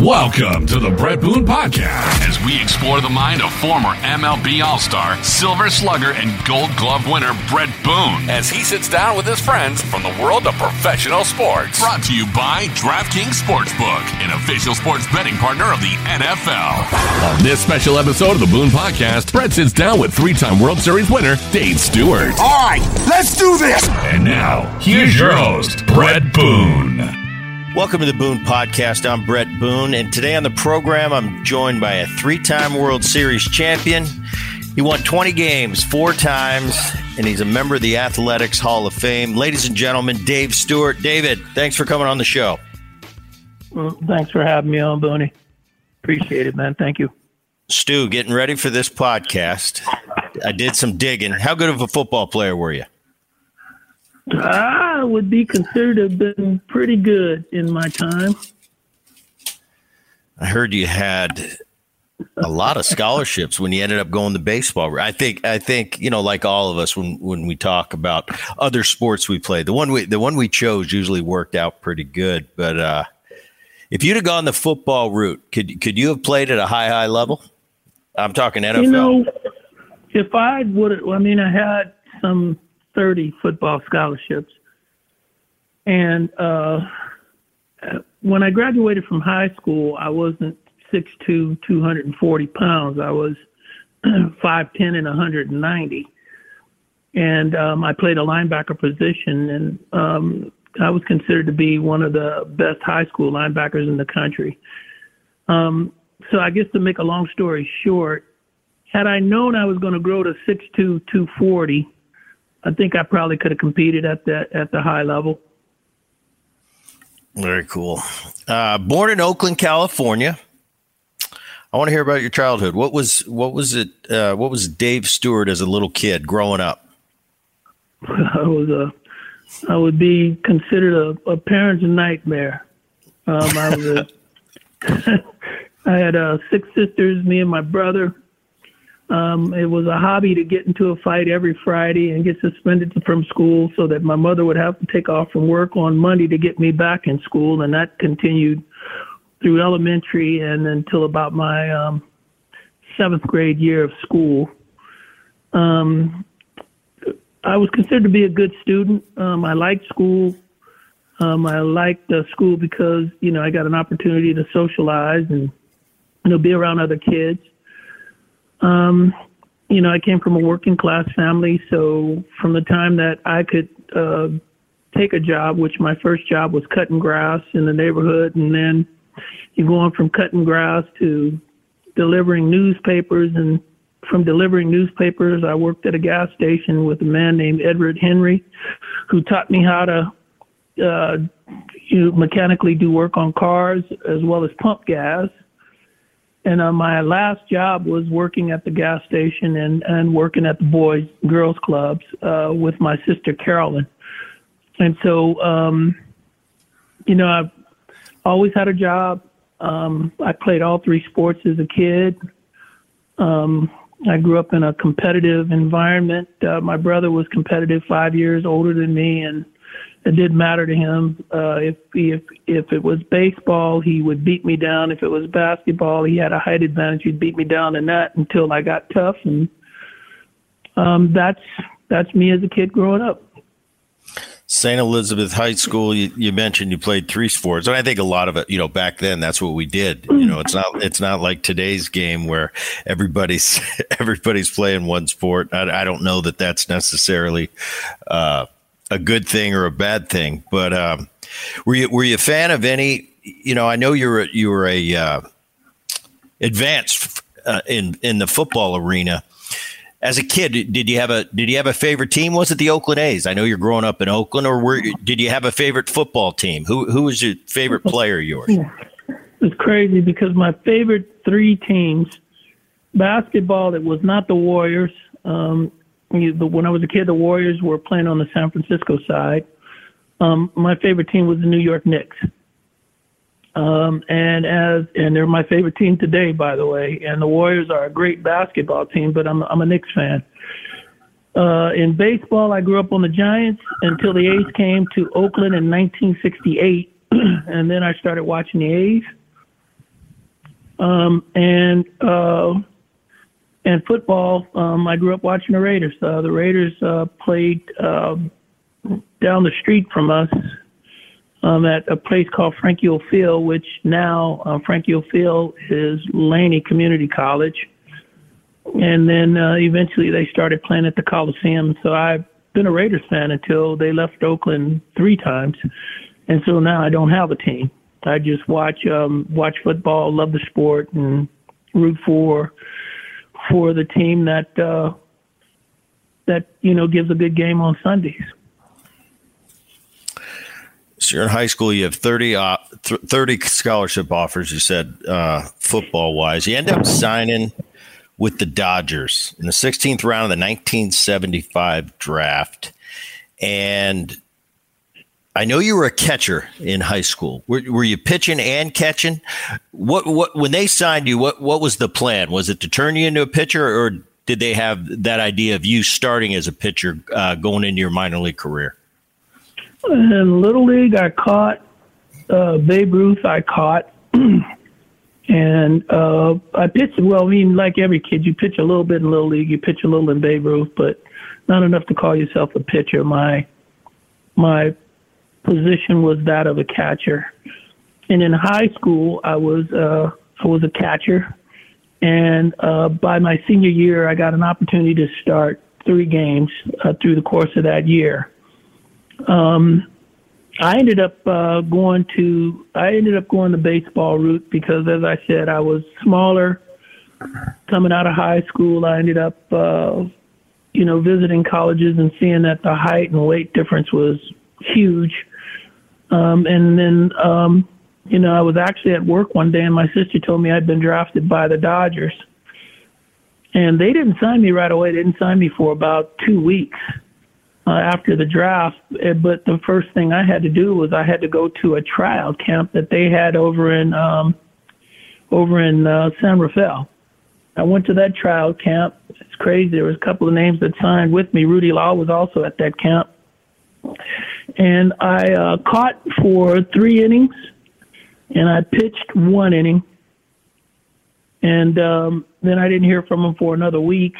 Welcome to the Brett Boone Podcast as we explore the mind of former MLB All Star, Silver Slugger, and Gold Glove winner Brett Boone as he sits down with his friends from the world of professional sports. Brought to you by DraftKings Sportsbook, an official sports betting partner of the NFL. On this special episode of the Boone Podcast, Brett sits down with three time World Series winner Dave Stewart. All right, let's do this. And now, here's your host, Brett Boone. Welcome to the Boone Podcast. I'm Brett Boone, and today on the program, I'm joined by a three time World Series champion. He won 20 games four times, and he's a member of the Athletics Hall of Fame. Ladies and gentlemen, Dave Stewart. David, thanks for coming on the show. Well, thanks for having me on, Booney. Appreciate it, man. Thank you. Stu, getting ready for this podcast. I did some digging. How good of a football player were you? I would be considered to have been pretty good in my time. I heard you had a lot of scholarships when you ended up going to baseball. I think I think you know, like all of us, when when we talk about other sports we play, the one we the one we chose usually worked out pretty good. But uh, if you'd have gone the football route, could could you have played at a high high level? I'm talking NFL. You know, if I would, I mean, I had some 30 football scholarships. And uh, when I graduated from high school, I wasn't 6'2, 240 pounds. I was 5'10 and 190. And um, I played a linebacker position, and um, I was considered to be one of the best high school linebackers in the country. Um, so I guess to make a long story short, had I known I was going to grow to 6'2", 240, I think I probably could have competed at the at the high level. Very cool. Uh, born in Oakland, California. I want to hear about your childhood. What was what was it? Uh, what was Dave Stewart as a little kid growing up? I was a I would be considered a, a parent's nightmare. Um, I was a, I had uh, six sisters, me and my brother. Um, it was a hobby to get into a fight every Friday and get suspended from school so that my mother would have to take off from work on Monday to get me back in school. And that continued through elementary and until about my um, seventh grade year of school. Um, I was considered to be a good student. Um, I liked school. Um, I liked the school because, you know, I got an opportunity to socialize and, you know, be around other kids. Um, you know, I came from a working class family, so from the time that I could uh, take a job, which my first job was cutting grass in the neighborhood, and then you go on from cutting grass to delivering newspapers, and from delivering newspapers, I worked at a gas station with a man named Edward Henry, who taught me how to uh, you mechanically do work on cars as well as pump gas and uh, my last job was working at the gas station and and working at the boys girls clubs uh with my sister Carolyn. And so um you know I've always had a job. Um I played all three sports as a kid. Um I grew up in a competitive environment. Uh, my brother was competitive 5 years older than me and it didn't matter to him. Uh, if if if it was baseball, he would beat me down. If it was basketball, he had a height advantage. He'd beat me down in that until I got tough, and um, that's that's me as a kid growing up. St. Elizabeth High School. You, you, mentioned you played three sports, and I think a lot of it, you know, back then that's what we did. You know, it's not it's not like today's game where everybody's everybody's playing one sport. I, I don't know that that's necessarily. Uh, a good thing or a bad thing. But um, were you were you a fan of any? You know, I know you were you were a uh, advanced uh, in in the football arena. As a kid, did you have a did you have a favorite team? Was it the Oakland A's? I know you're growing up in Oakland, or were did you have a favorite football team? Who who was your favorite player? Yours? It's crazy because my favorite three teams, basketball, it was not the Warriors. Um, when I was a kid, the Warriors were playing on the San Francisco side. Um, my favorite team was the New York Knicks. Um, and as and they're my favorite team today, by the way. And the Warriors are a great basketball team, but I'm I'm a Knicks fan. Uh, in baseball, I grew up on the Giants until the A's came to Oakland in 1968, and then I started watching the A's. Um, and uh, and football, um, I grew up watching the Raiders. Uh, the Raiders uh, played uh, down the street from us um, at a place called Frank Youell Field, which now uh, Frank Youell Field is Laney Community College. And then uh, eventually they started playing at the Coliseum. So I've been a Raiders fan until they left Oakland three times. And so now I don't have a team. I just watch um, watch football, love the sport, and root for for the team that uh, that you know gives a good game on Sundays. So you're in high school. You have 30, uh, th- 30 scholarship offers. You said uh, football wise. You end up signing with the Dodgers in the 16th round of the 1975 draft, and I know you were a catcher in high school. Were, were you pitching and catching? What what when they signed you? What what was the plan? Was it to turn you into a pitcher, or did they have that idea of you starting as a pitcher uh, going into your minor league career? In Little League, I caught uh, Babe Ruth. I caught, and uh, I pitched. Well, I mean, like every kid, you pitch a little bit in Little League, you pitch a little in Babe Ruth, but not enough to call yourself a pitcher. My my position was that of a catcher, and in high school, I was uh, I was a catcher, and uh, by my senior year, I got an opportunity to start three games uh, through the course of that year um, I ended up uh, going to I ended up going the baseball route because, as I said, I was smaller. Coming out of high school, I ended up, uh, you know, visiting colleges and seeing that the height and weight difference was huge. Um, and then, um, you know, I was actually at work one day, and my sister told me I'd been drafted by the Dodgers. And they didn't sign me right away. They didn't sign me for about two weeks uh, after the draft. Eh, but the first thing I had to do was I had to go to a tryout camp that they had over in um, over in uh, San Rafael. I went to that tryout camp. It's crazy. There was a couple of names that signed with me. Rudy Law was also at that camp, and I uh, caught for three innings, and I pitched one inning, and um, then I didn't hear from him for another week,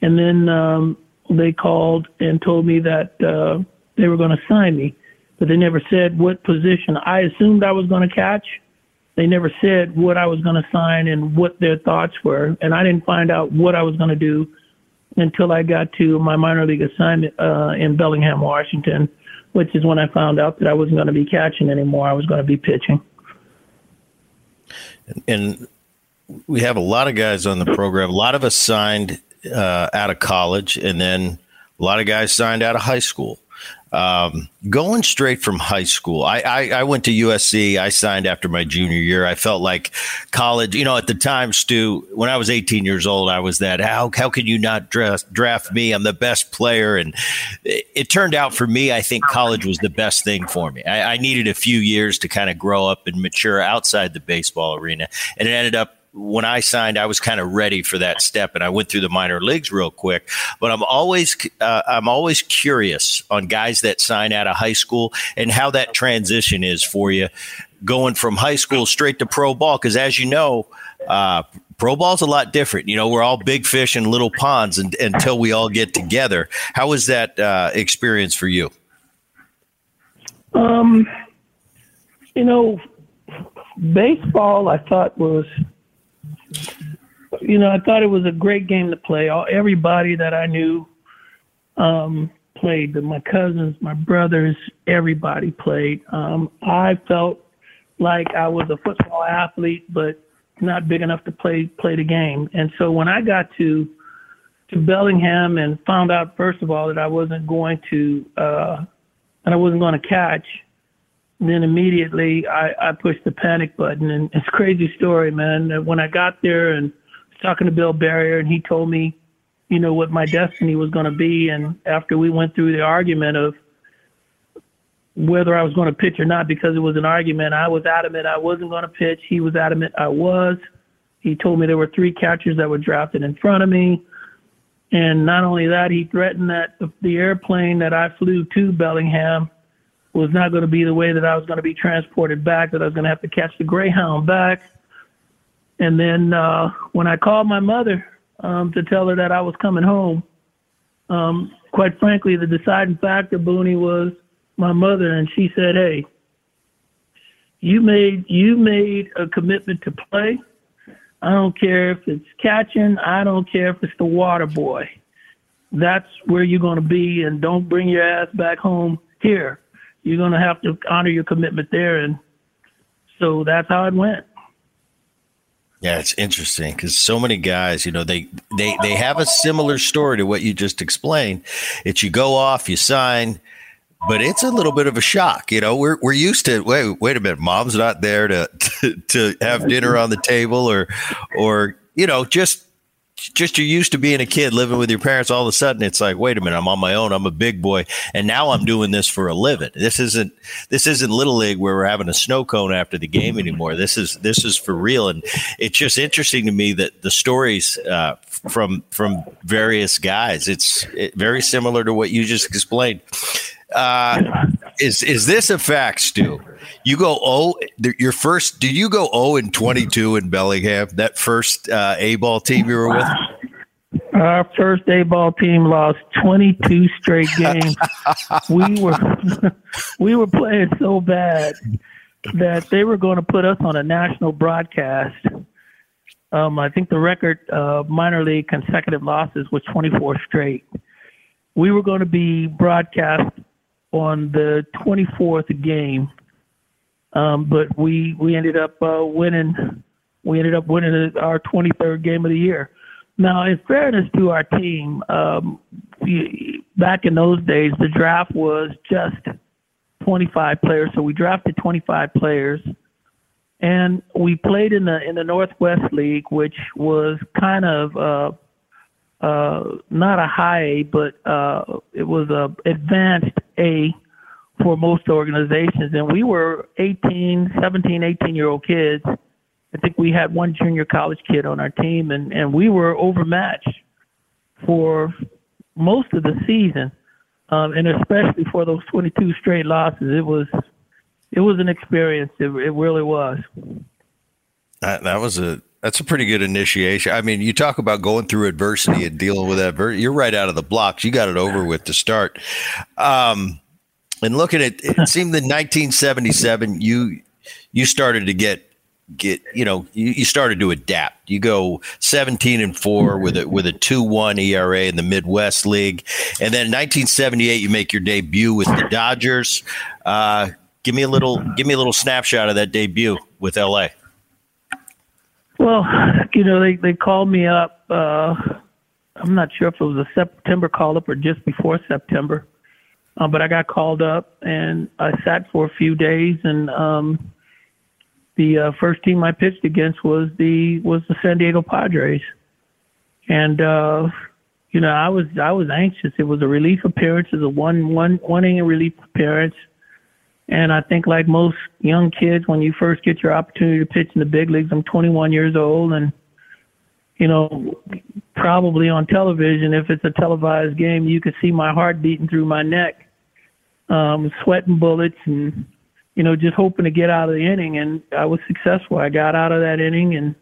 and then um, they called and told me that uh, they were going to sign me, but they never said what position. I assumed I was going to catch. They never said what I was going to sign and what their thoughts were, and I didn't find out what I was going to do until I got to my minor league assignment uh, in Bellingham, Washington, which is when I found out that I wasn't going to be catching anymore. I was going to be pitching. And we have a lot of guys on the program. A lot of us signed uh, out of college, and then a lot of guys signed out of high school. Um, going straight from high school, I, I, I, went to USC. I signed after my junior year. I felt like college, you know, at the time, Stu, when I was 18 years old, I was that, how, how can you not draft, draft me? I'm the best player. And it, it turned out for me, I think college was the best thing for me. I, I needed a few years to kind of grow up and mature outside the baseball arena. And it ended up when I signed, I was kind of ready for that step, and I went through the minor leagues real quick. But I'm always uh, I'm always curious on guys that sign out of high school and how that transition is for you, going from high school straight to pro ball. Because as you know, uh, pro ball's a lot different. You know, we're all big fish in little ponds and, until we all get together. How was that uh, experience for you? Um, you know, baseball I thought was you know, I thought it was a great game to play. All everybody that I knew um, played. My cousins, my brothers, everybody played. Um, I felt like I was a football athlete, but not big enough to play play the game. And so when I got to to Bellingham and found out first of all that I wasn't going to uh, I wasn't going to catch, then immediately I, I pushed the panic button. And it's a crazy story, man. When I got there and talking to Bill Barrier, and he told me, you know, what my destiny was going to be. And after we went through the argument of whether I was going to pitch or not, because it was an argument, I was adamant I wasn't going to pitch. He was adamant I was. He told me there were three catchers that were drafted in front of me. And not only that, he threatened that the, airplane that I flew to Bellingham was not going to be the way that I was going to be transported back, that I was going to have to catch the Greyhound back. And then uh, when I called my mother um, to tell her that I was coming home, um, quite frankly, the deciding factor, Booney, was my mother, and she said, "Hey, you made you made a commitment to play. I don't care if it's catching. I don't care if it's the water boy. That's where you're going to be, and don't bring your ass back home here. You're going to have to honor your commitment there, and so that's how it went." Yeah, it's interesting because so many guys, you know, they they they have a similar story to what you just explained. It's you go off, you sign, but it's a little bit of a shock. You know, we're we're used to wait wait a minute, mom's not there to to, to have dinner on the table or or you know just just you're used to being a kid living with your parents all of a sudden it's like wait a minute i'm on my own i'm a big boy and now i'm doing this for a living. This isn't this isn't little league where we're having a snow cone after the game anymore. This is this is for real. And it's just interesting to me that the stories uh, from from various guys it's it, very similar to what you just explained. Uh, is is this a fact, Stu? You go oh your first. Did you go oh and twenty two in Bellingham? That first uh, A ball team you were with. Our first A ball team lost 22 straight games. we were we were playing so bad that they were going to put us on a national broadcast. Um, I think the record uh, minor league consecutive losses was 24 straight. We were going to be broadcast on the 24th game, um, but we we ended up uh, winning. We ended up winning our 23rd game of the year. Now, in fairness to our team, um, we, back in those days, the draft was just 25 players. So we drafted 25 players, and we played in the in the Northwest League, which was kind of uh, uh, not a high A, but uh, it was a advanced A for most organizations. And we were 18, 17, 18 year old kids. I think we had one junior college kid on our team, and, and we were overmatched for most of the season, um, and especially for those 22 straight losses. It was it was an experience. It, it really was. That, that was a that's a pretty good initiation. I mean, you talk about going through adversity and dealing with that. You're right out of the blocks. You got it over with to start. Um, and looking at it, it seemed in 1977 you you started to get get you know you, you, started to adapt. You go 17 and four with a with a two one ERA in the Midwest League, and then in 1978 you make your debut with the Dodgers. Uh, give me a little give me a little snapshot of that debut with LA. Well, you know, they they called me up. Uh, I'm not sure if it was a September call up or just before September, uh, but I got called up and I sat for a few days. And um, the uh, first team I pitched against was the was the San Diego Padres, and uh, you know I was I was anxious. It was a relief appearance, it was a one one one inning relief appearance and I think, like most young kids, when you first get your opportunity to pitch in the big leagues, I'm 21 years old, and you know, probably on television, if it's a televised game, you could see my heart beating through my neck, um, sweating bullets, and you know, just hoping to get out of the inning. And I was successful. I got out of that inning, and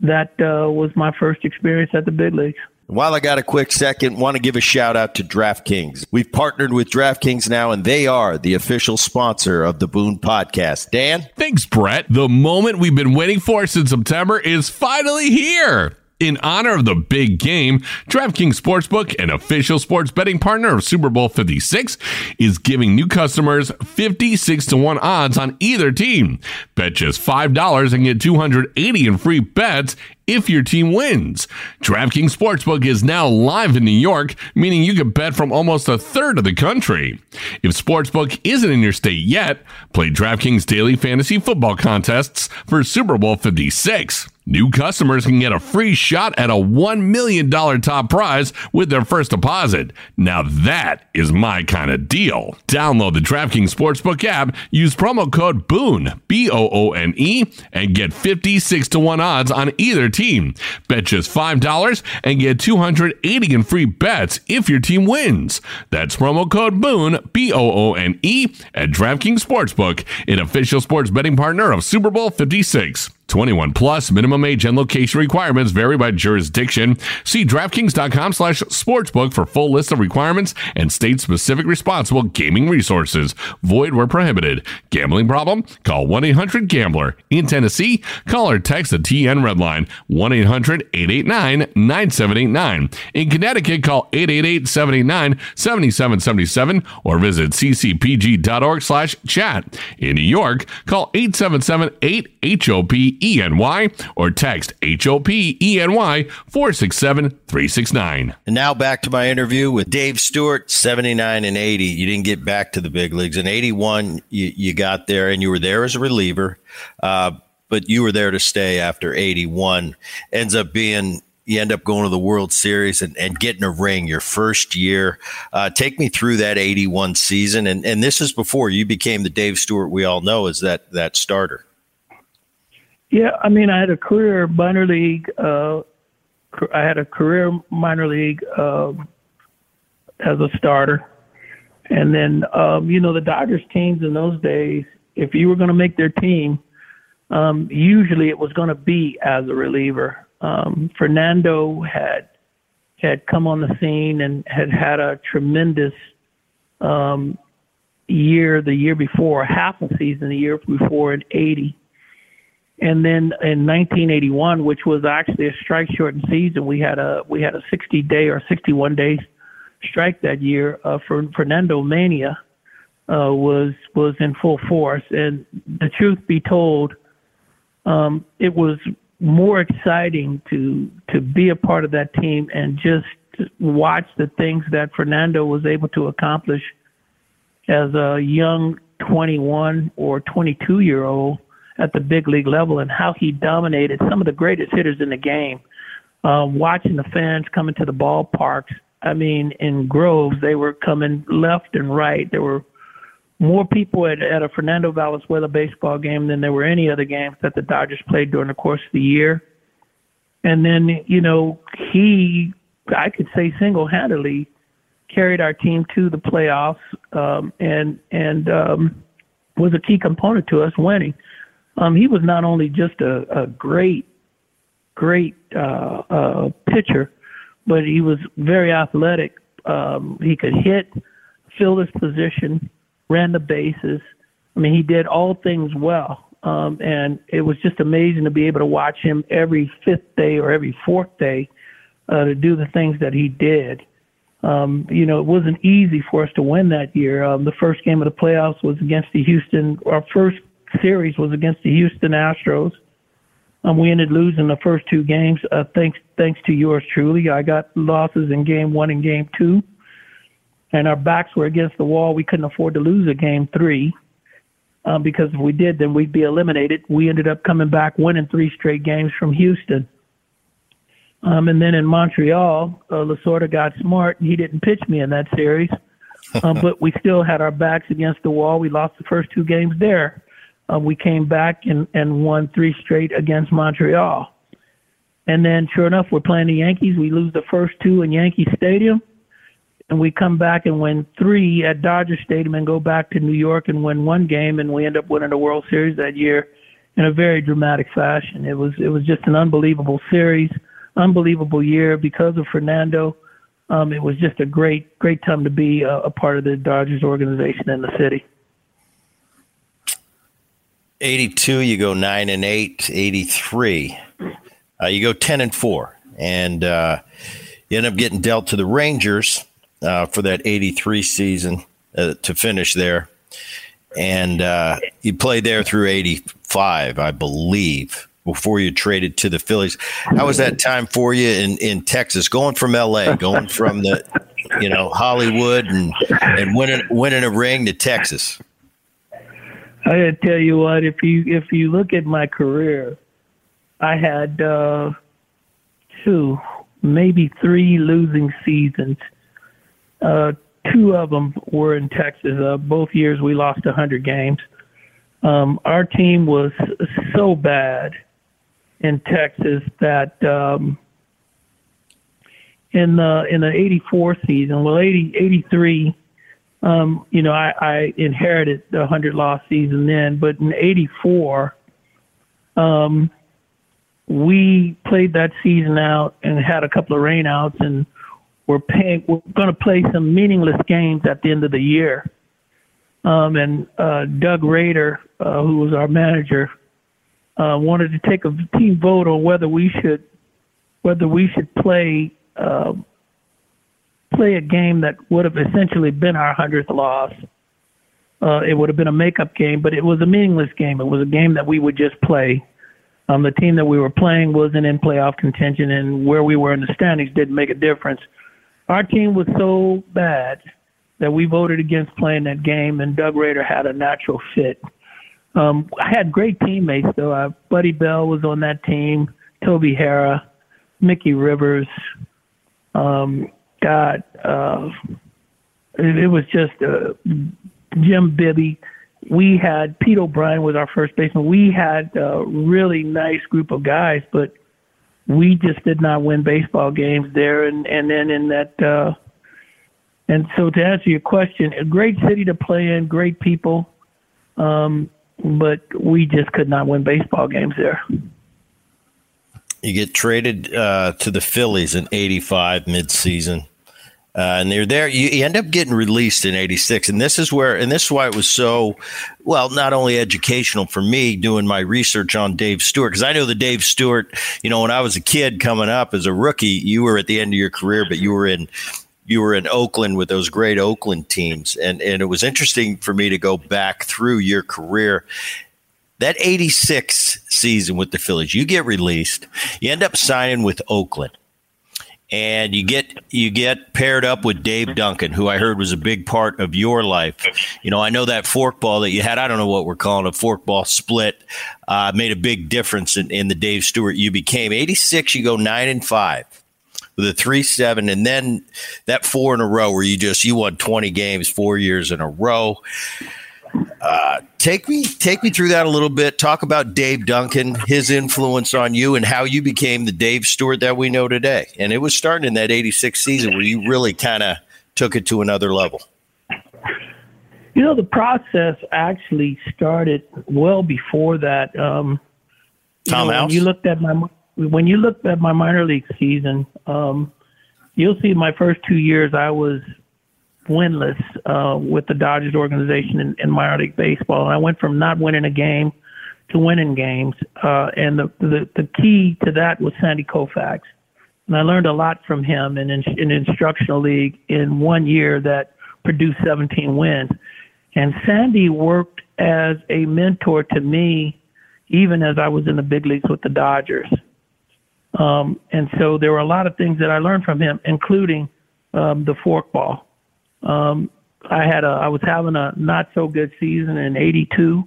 that uh, was my first experience at the big leagues. While I got a quick second, want to give a shout out to DraftKings. We've partnered with DraftKings now, and they are the official sponsor of the Boone podcast. Dan? Thanks, Brett. The moment we've been waiting for since September is finally here. In honor of the big game, DraftKings Sportsbook, an official sports betting partner of Super Bowl 56, is giving new customers 56 to 1 odds on either team. Bet just $5 and get 280 in free bets if your team wins. DraftKings Sportsbook is now live in New York, meaning you can bet from almost a third of the country. If Sportsbook isn't in your state yet, play DraftKings Daily Fantasy Football Contests for Super Bowl 56. New customers can get a free shot at a $1 million top prize with their first deposit. Now that is my kind of deal. Download the DraftKings Sportsbook app, use promo code BOONE, B O O N E, and get 56 to 1 odds on either team. Bet just $5 and get 280 in free bets if your team wins. That's promo code BOONE, B O O N E, at DraftKings Sportsbook, an official sports betting partner of Super Bowl 56. 21 plus minimum age and location requirements vary by jurisdiction. See DraftKings.com slash sportsbook for full list of requirements and state specific responsible gaming resources. Void where prohibited. Gambling problem? Call 1 800 Gambler. In Tennessee, call or text the TN Red Line 1 800 889 9789. In Connecticut, call 888 789 7777 or visit ccpg.org slash chat. In New York, call 877 8 HOP ENY or text HOP-ENY 467-369. And now back to my interview with Dave Stewart, 79 and 80. You didn't get back to the big leagues. In 81, you, you got there and you were there as a reliever, uh, but you were there to stay after 81. Ends up being you end up going to the World Series and, and getting a ring your first year. Uh, take me through that 81 season. And, and this is before you became the Dave Stewart we all know as that, that starter. Yeah, I mean, I had a career minor league. Uh, I had a career minor league uh, as a starter, and then um, you know the Dodgers teams in those days. If you were going to make their team, um, usually it was going to be as a reliever. Um, Fernando had had come on the scene and had had a tremendous um, year the year before, half a season the year before in '80 and then in 1981, which was actually a strike shortened season, we had a we had a 60 day or 61 day strike that year. Uh, for Fernando Mania uh, was was in full force, and the truth be told, um, it was more exciting to to be a part of that team and just watch the things that Fernando was able to accomplish as a young 21 or 22 year old at the big league level and how he dominated some of the greatest hitters in the game. Um, watching the fans coming to the ballparks, I mean, in groves, they were coming left and right. There were more people at, at a Fernando Valenzuela baseball game than there were any other games that the Dodgers played during the course of the year. And then, you know, he, I could say single handedly, carried our team to the playoffs um, and and um, was a key component to us winning um, he was not only just a, a great, great uh, uh, pitcher, but he was very athletic. Um, he could hit, fill his position, ran the bases. I mean, he did all things well. Um, and it was just amazing to be able to watch him every fifth day or every fourth day uh, to do the things that he did. Um, you know, it wasn't easy for us to win that year. Um, the first game of the playoffs was against the Houston, our first series was against the Houston Astros. Um, we ended losing the first two games. Uh, thanks, thanks to yours truly. I got losses in game one and game two, and our backs were against the wall. We couldn't afford to lose a game three, um, because if we did, then we'd be eliminated. We ended up coming back, winning three straight games from Houston. Um, and then in Montreal, uh, Lasorda got smart. He didn't pitch me in that series, um, but we still had our backs against the wall. We lost the first two games there uh, we came back and, and won three straight against Montreal. And then, sure enough, we're playing the Yankees. We lose the first two in Yankee Stadium, and we come back and win three at Dodger Stadium, and go back to New York and win one game, and we end up winning the World Series that year in a very dramatic fashion. It was it was just an unbelievable series, unbelievable year because of Fernando. Um, it was just a great great time to be a, a part of the Dodgers organization in the city. 82, you go nine and eight. 83, uh, you go 10 and four. And uh, you end up getting dealt to the Rangers uh, for that 83 season uh, to finish there. And uh, you played there through 85, I believe, before you traded to the Phillies. How was that time for you in, in Texas, going from LA, going from the, you know, Hollywood and, and winning, winning a ring to Texas? I gotta tell you what, if you if you look at my career, I had uh, two, maybe three losing seasons. Uh, two of them were in Texas. Uh, both years we lost 100 games. Um, our team was so bad in Texas that um, in the in the 84 season, well 80 83 um, you know, I, I inherited the 100 loss season then, but in 84, um, we played that season out and had a couple of rainouts, and we're paying. We're going to play some meaningless games at the end of the year. Um, and uh, Doug Rader, uh, who was our manager, uh, wanted to take a team vote on whether we should whether we should play uh, play a game that would have essentially been our hundredth loss. Uh, it would have been a makeup game, but it was a meaningless game. It was a game that we would just play. Um, the team that we were playing wasn't in playoff contention, and where we were in the standings didn't make a difference. Our team was so bad that we voted against playing that game, and Doug Rader had a natural fit. Um, I had great teammates though. Uh, Buddy Bell was on that team. Toby Harrah, Mickey Rivers. Um, God, uh, it, it was just uh, Jim Bibby. We had Pete O'Brien was our first baseman. We had a really nice group of guys, but we just did not win baseball games there. And and then in that, uh, and so to answer your question, a great city to play in, great people. Um, but we just could not win baseball games there. You get traded uh, to the Phillies in '85 midseason. Uh, and you're there. You, end up getting released in '86, and this is where, and this is why it was so, well, not only educational for me doing my research on Dave Stewart, because I know the Dave Stewart. You know, when I was a kid coming up as a rookie, you were at the end of your career, but you were in you were in Oakland with those great Oakland teams, and and it was interesting for me to go back through your career. That '86 season with the Phillies, you get released, you end up signing with Oakland, and you get you get paired up with Dave Duncan, who I heard was a big part of your life. You know, I know that forkball that you had. I don't know what we're calling a forkball split. Uh, made a big difference in, in the Dave Stewart you became. '86, you go nine and five with a three seven, and then that four in a row where you just you won twenty games four years in a row. Uh, take me take me through that a little bit. Talk about Dave Duncan, his influence on you, and how you became the Dave Stewart that we know today. And it was starting in that '86 season where you really kind of took it to another level. You know, the process actually started well before that. Um, Tom you know, House. You looked at my when you look at my minor league season, um, you'll see my first two years I was winless uh, with the Dodgers organization in, in minor league baseball. And I went from not winning a game to winning games. Uh, and the, the, the key to that was Sandy Koufax. And I learned a lot from him in, in, in instructional league in one year that produced 17 wins. And Sandy worked as a mentor to me even as I was in the big leagues with the Dodgers. Um, and so there were a lot of things that I learned from him, including um, the forkball. Um, I had a, I was having a not so good season in '82.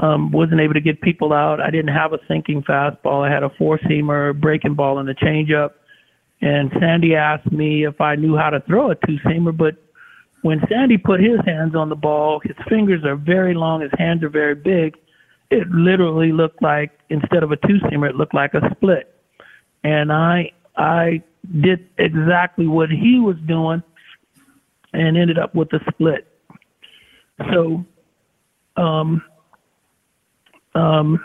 Um, wasn't able to get people out. I didn't have a sinking fastball. I had a four seamer, breaking ball, and a changeup. And Sandy asked me if I knew how to throw a two seamer, but when Sandy put his hands on the ball, his fingers are very long, his hands are very big. It literally looked like instead of a two seamer, it looked like a split and I I did exactly what he was doing and ended up with a split. So um um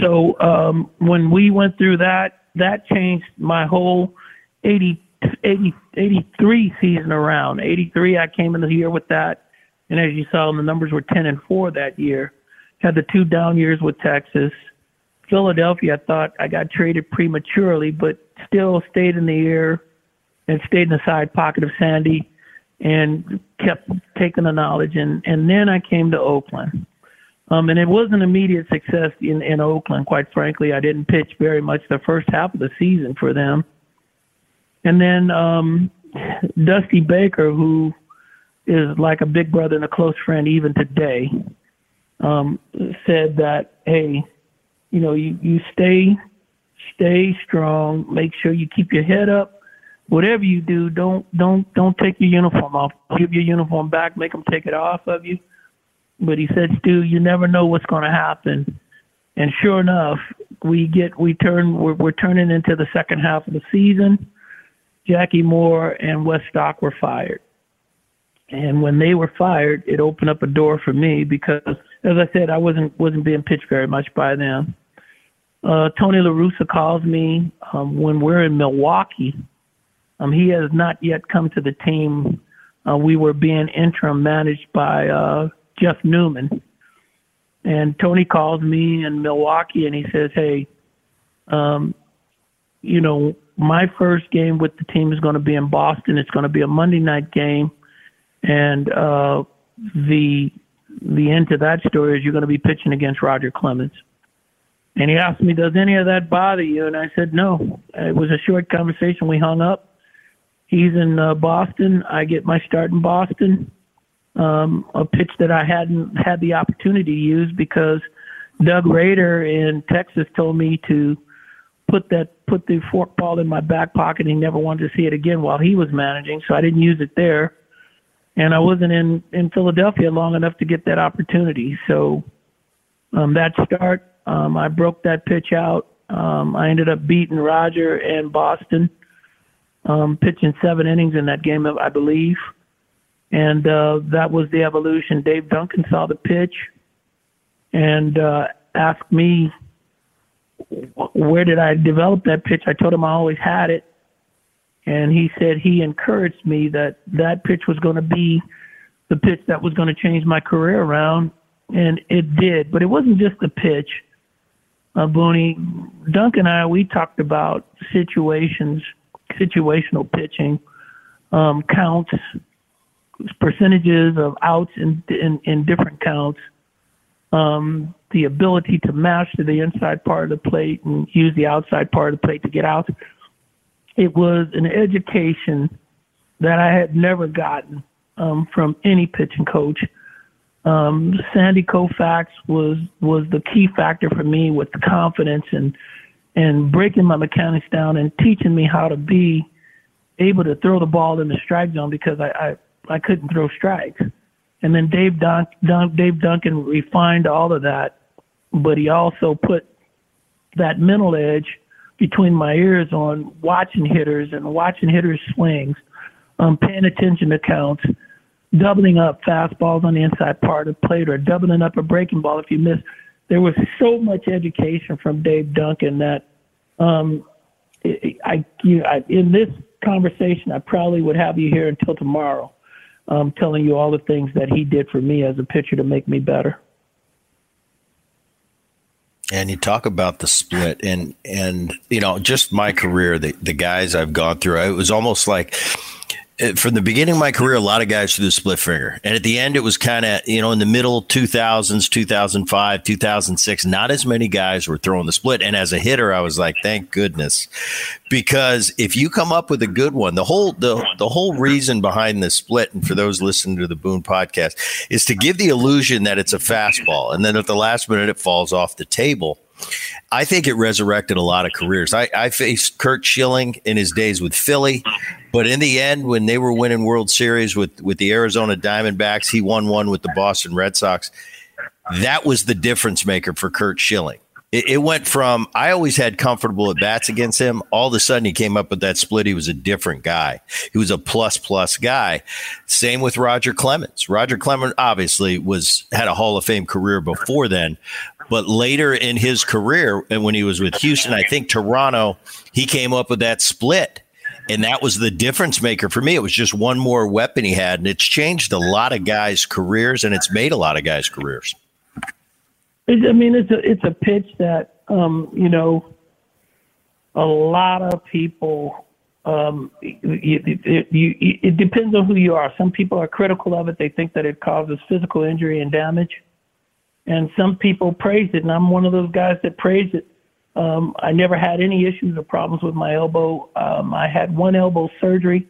so um when we went through that that changed my whole 80 80 83 season around 83 I came in the year with that and as you saw the numbers were 10 and 4 that year had the two down years with Texas. Philadelphia, I thought I got traded prematurely, but still stayed in the air and stayed in the side pocket of Sandy and kept taking the knowledge. And, and then I came to Oakland. Um, and it wasn't immediate success in, in Oakland, quite frankly. I didn't pitch very much the first half of the season for them. And then um, Dusty Baker, who is like a big brother and a close friend even today, um, said that, hey, you know, you, you stay stay strong. Make sure you keep your head up. Whatever you do, don't don't don't take your uniform off. Give your uniform back. Make them take it off of you. But he said, Stu, you never know what's going to happen. And sure enough, we get we turn we're, we're turning into the second half of the season. Jackie Moore and Wes Stock were fired. And when they were fired, it opened up a door for me because as I said, I wasn't wasn't being pitched very much by them. Uh, Tony La Russa calls me um, when we're in Milwaukee. Um, he has not yet come to the team. Uh, we were being interim managed by uh, Jeff Newman, and Tony calls me in Milwaukee and he says, "Hey, um, you know, my first game with the team is going to be in Boston. It's going to be a Monday night game, and uh, the the end to that story is you're going to be pitching against Roger Clemens." And he asked me, "Does any of that bother you?" And I said, "No." It was a short conversation. We hung up. He's in uh, Boston. I get my start in Boston. Um, a pitch that I hadn't had the opportunity to use because Doug Rader in Texas told me to put that put the forkball in my back pocket. He never wanted to see it again while he was managing, so I didn't use it there. And I wasn't in in Philadelphia long enough to get that opportunity. So um, that start, um, I broke that pitch out. Um, I ended up beating Roger and Boston, um, pitching seven innings in that game, I believe. And uh, that was the evolution. Dave Duncan saw the pitch and uh, asked me where did I develop that pitch? I told him I always had it. And he said he encouraged me that that pitch was going to be the pitch that was going to change my career around. And it did. But it wasn't just the pitch. Uh, Booney, Duncan and I, we talked about situations, situational pitching, um, counts, percentages of outs in, in, in different counts. Um, the ability to master the inside part of the plate and use the outside part of the plate to get out. It was an education that I had never gotten um, from any pitching coach. Um, Sandy Koufax was was the key factor for me with the confidence and and breaking my mechanics down and teaching me how to be able to throw the ball in the strike zone because I I, I couldn't throw strikes. And then Dave Dun- Dun- Dave Duncan refined all of that but he also put that mental edge between my ears on watching hitters and watching hitters' swings, um, paying attention to counts, doubling up fastballs on the inside part of the plate, or doubling up a breaking ball if you miss. There was so much education from Dave Duncan that um, I, you, I, in this conversation, I probably would have you here until tomorrow, um, telling you all the things that he did for me as a pitcher to make me better. And you talk about the split and and you know just my career the the guys I've gone through it was almost like from the beginning of my career, a lot of guys threw the split finger. And at the end, it was kind of, you know, in the middle 2000s, 2005, 2006, not as many guys were throwing the split. And as a hitter, I was like, thank goodness. Because if you come up with a good one, the whole, the, the whole reason behind the split, and for those listening to the Boone podcast, is to give the illusion that it's a fastball. And then at the last minute, it falls off the table. I think it resurrected a lot of careers. I, I faced Curt Schilling in his days with Philly, but in the end, when they were winning World Series with with the Arizona Diamondbacks, he won one with the Boston Red Sox. That was the difference maker for Curt Schilling. It, it went from I always had comfortable at bats against him. All of a sudden, he came up with that split. He was a different guy. He was a plus plus guy. Same with Roger Clemens. Roger Clemens obviously was had a Hall of Fame career before then, but later in his career, and when he was with Houston, I think Toronto, he came up with that split. And that was the difference maker for me. It was just one more weapon he had, and it's changed a lot of guys' careers, and it's made a lot of guys' careers. I mean, it's a it's a pitch that um, you know a lot of people. Um, it, you, it depends on who you are. Some people are critical of it. They think that it causes physical injury and damage and some people praise it, and I'm one of those guys that praise it. Um, I never had any issues or problems with my elbow. Um, I had one elbow surgery,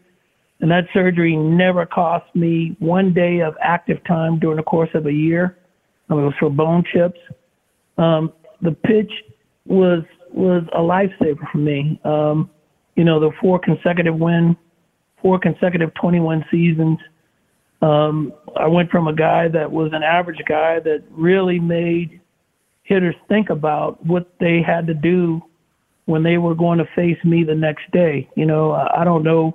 and that surgery never cost me one day of active time during the course of a year. It was for bone chips. Um, the pitch was was a lifesaver for me. Um, you know, the four consecutive win, four consecutive 21 seasons um, I went from a guy that was an average guy that really made hitters think about what they had to do when they were going to face me the next day. You know, I don't know,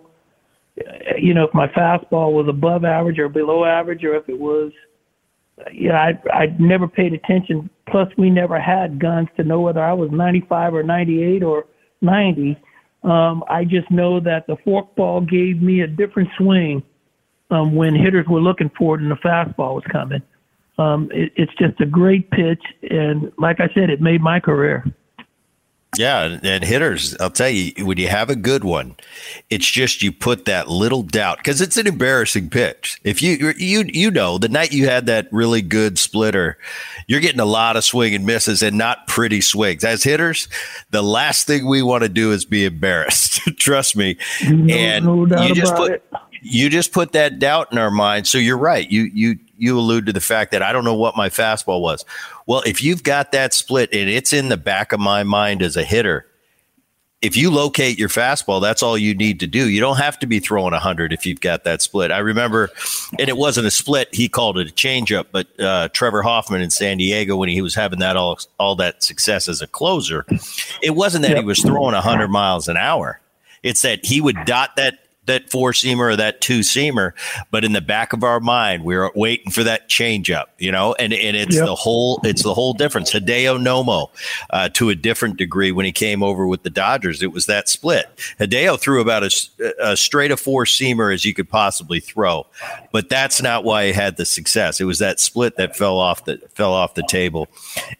you know, if my fastball was above average or below average, or if it was you know, I I never paid attention. Plus, we never had guns to know whether I was 95 or 98 or 90. Um, I just know that the forkball gave me a different swing um, when hitters were looking for it and the fastball was coming. Um, it, it's just a great pitch, and like I said, it made my career. Yeah, and hitters, I'll tell you, when you have a good one, it's just you put that little doubt because it's an embarrassing pitch. If you you you know the night you had that really good splitter, you're getting a lot of swing and misses and not pretty swings. As hitters, the last thing we want to do is be embarrassed. Trust me. No, and no you just put it. You just put that doubt in our mind. So you're right. You you you allude to the fact that I don't know what my fastball was. Well, if you've got that split and it's in the back of my mind as a hitter, if you locate your fastball, that's all you need to do. You don't have to be throwing 100 if you've got that split. I remember, and it wasn't a split, he called it a changeup, but uh, Trevor Hoffman in San Diego, when he was having that all, all that success as a closer, it wasn't that he was throwing 100 miles an hour. It's that he would dot that that four seamer or that two seamer, but in the back of our mind, we are waiting for that changeup, you know, and, and it's Yep. the whole it's the whole difference. Hideo Nomo, uh, to a different degree, when he came over with the Dodgers, it was that split. Hideo threw about as a straight a four seamer as you could possibly throw, but that's not why he had the success. It was that split that fell off the fell off the table,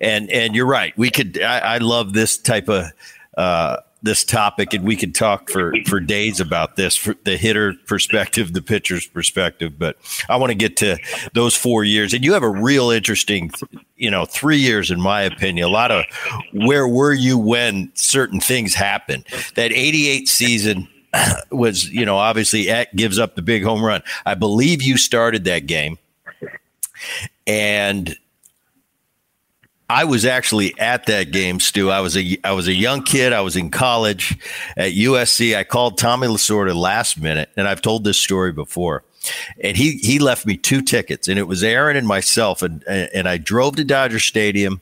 and and you're right. We could I, I love this type of. Uh, this topic and we could talk for for days about this for the hitter perspective the pitcher's perspective but i want to get to those four years. And you have a real interesting you know three years in my opinion a lot of where were you when certain things happened? That 88 season was you know obviously Eck gives up the big home run. I believe you started that game. And I was actually at that game, Stu. I was a I was a young kid. I was in college at USC. I called Tommy Lasorda last minute, and I've told this story before. And he he left me two tickets, and it was Aaron and myself, and and I drove to Dodger Stadium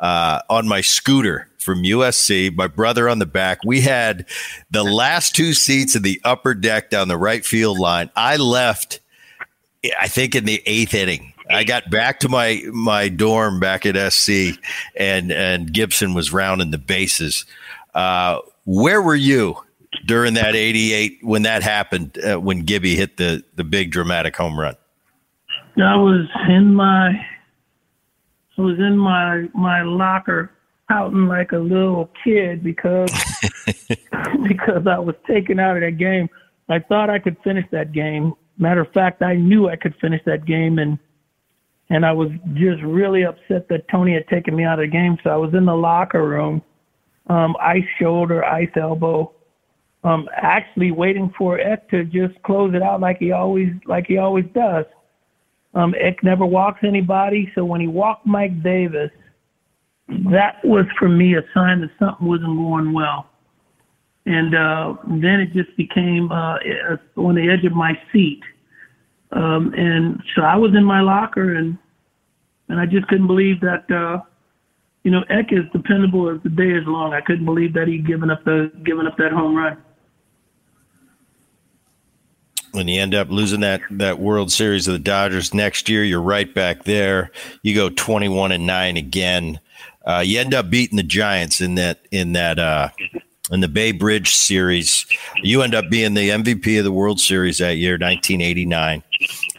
uh, on my scooter from USC. My brother on the back. We had the last two seats in the upper deck down the right field line. I left, I think, in the eighth inning. I got back to my my dorm back at SC, and and Gibson was rounding the bases. Uh, where were you during that '88 when that happened? Uh, when Gibby hit the the big dramatic home run? I was in my I was in my my locker pouting like a little kid because because I was taken out of that game. I thought I could finish that game. Matter of fact, I knew I could finish that game and and I was just really upset that Tony had taken me out of the game. So I was in the locker room, um, ice shoulder, ice elbow, um, actually waiting for Eck to just close it out like he always like he always does. Um, Eck never walks anybody, so when he walked Mike Davis, that was for me a sign that something wasn't going well. And uh, then it just became uh, on the edge of my seat. Um, and so I was in my locker, and and I just couldn't believe that. Uh, you know, Eck is dependable as the day is long. I couldn't believe that he'd given up the given up that home run. when you end up losing that that World Series of the Dodgers next year, you're right back there. You go 21 and nine again. Uh, you end up beating the Giants in that in that uh, in the Bay Bridge series. You end up being the MVP of the World Series that year, 1989.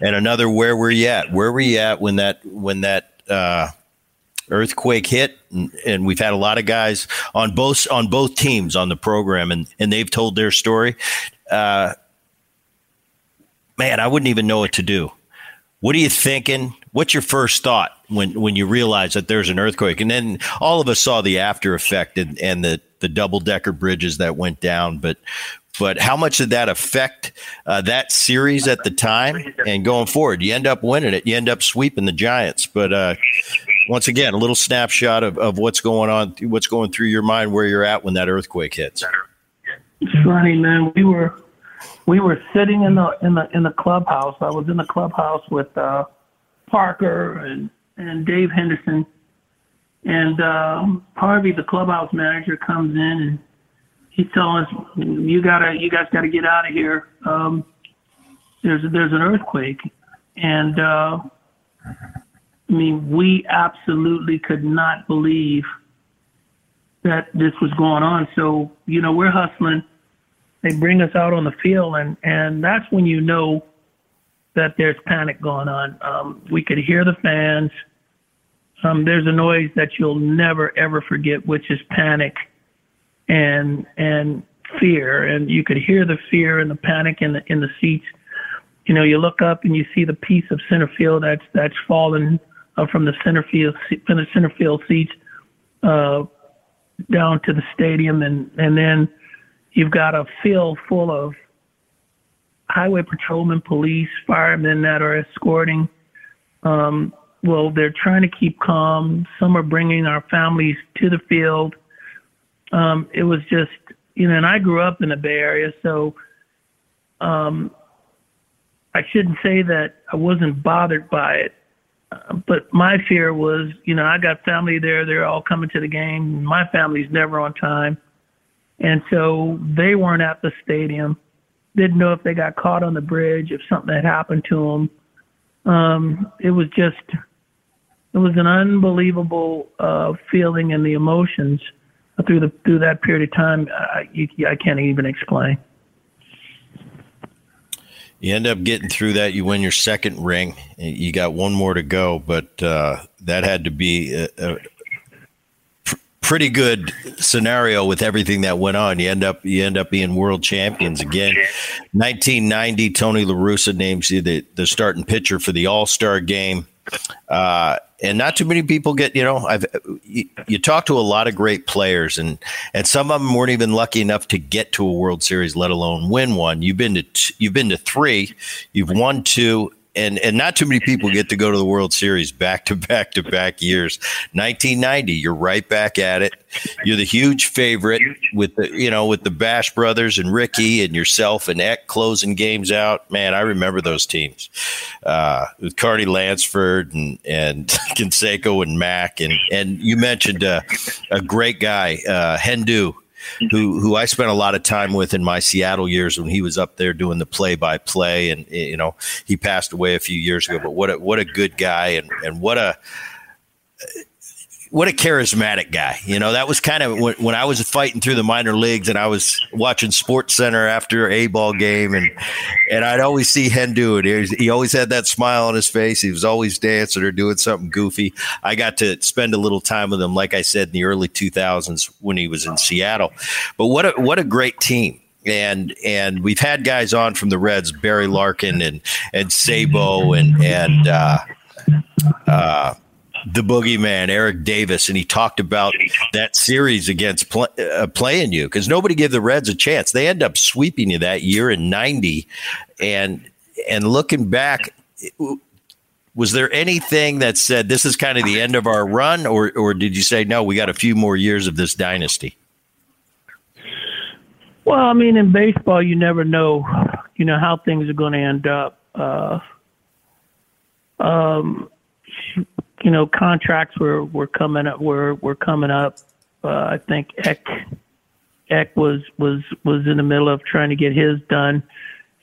And another, where were you at? Where were you at when that when that uh, earthquake hit? And, and we've had a lot of guys on both on both teams on the program, and and they've told their story. Uh, man, I wouldn't even know what to do. What are you thinking? What's your first thought when, when you realize that there's an earthquake? And then all of us saw the after effect and, and the, the double decker bridges that went down. But but how much did that affect uh, that series at the time and going forward? You end up winning it. You end up sweeping the Giants. But uh, once again, a little snapshot of, of what's going on, what's going through your mind, where you're at when that earthquake hits. It's funny, man. We were we were sitting in the in the in the clubhouse. I was in the clubhouse with uh, Parker and and Dave Henderson, and um, Harvey, the clubhouse manager, comes in and he's telling us, "You gotta, you guys gotta get out of here. Um, there's there's an earthquake," and uh, I mean, we absolutely could not believe that this was going on. So, you know, we're hustling. They bring us out on the field, and, and that's when you know that there's panic going on. Um, we could hear the fans. Um, there's a noise that you'll never ever forget, which is panic and and fear. And you could hear the fear and the panic in the in the seats. You know, you look up and you see the piece of center field that's that's fallen uh, from the center field from the center field seats uh, down to the stadium, and and then you've got a field full of highway patrolmen, police, firemen that are escorting. Um, well, they're trying to keep calm. Some are bringing our families to the field. Um, it was just, you know, and I grew up in the Bay Area, so um, I shouldn't say that I wasn't bothered by it. Uh, but my fear was, you know, I got family there. They're all coming to the game. My family's never on time. And so they weren't at the stadium didn't know if they got caught on the bridge, if something had happened to them. Um, it was just, it was an unbelievable uh, feeling and the emotions through the through that period of time. I, you, I can't even explain. You end up getting through that. You win your second ring. You got one more to go, but uh, that had to be a, a, pretty good scenario with everything that went on. You end up you end up being world champions again. 1990, Tony La Russa names you the, the starting pitcher for the All Star game. Uh, and not too many people get you know I've you, you, talk to a lot of great players and and some of them weren't even lucky enough to get to a World Series, let alone win one. You've been to t- you've been to three, you've won two, and and not too many people get to go to the World Series back to back to back years. 1990, you're right back at it. You're the huge favorite with the you know with the Bash brothers and Ricky and yourself and Eck closing games out. Man, I remember those teams uh, with Carney Lansford and and Canseco and Mac and and you mentioned uh, a great guy, uh, Hendu who who I spent a lot of time with in my Seattle years when he was up there doing the play by play, and you know he passed away a few years ago. But what a what a good guy, and and what a what a charismatic guy. You know, that was kind of when, when, I was fighting through the minor leagues and I was watching Sports Center after a ball game and and I'd always see Hen do it. He always had that smile on his face. He was always dancing or doing something goofy. I got to spend a little time with him, like I said, in the early 2000s when he was in Seattle. But what a what a great team and and we've had guys on from the Reds, Barry Larkin and and Sabo and and uh, uh, the boogeyman, Eric Davis, and he talked about that series against play, uh, playing you because nobody gave the Reds a chance. They end up sweeping you that year in '90, and and looking back. Was there anything that said this is kind of the end of our run, or or did you say no? We got a few more years of this dynasty. Well, I mean, in baseball, you never know, you know, how things are going to end up. Uh, um, you know, contracts were, were coming up were were coming up. Uh, I think Eck Eck was was was in the middle of trying to get his done.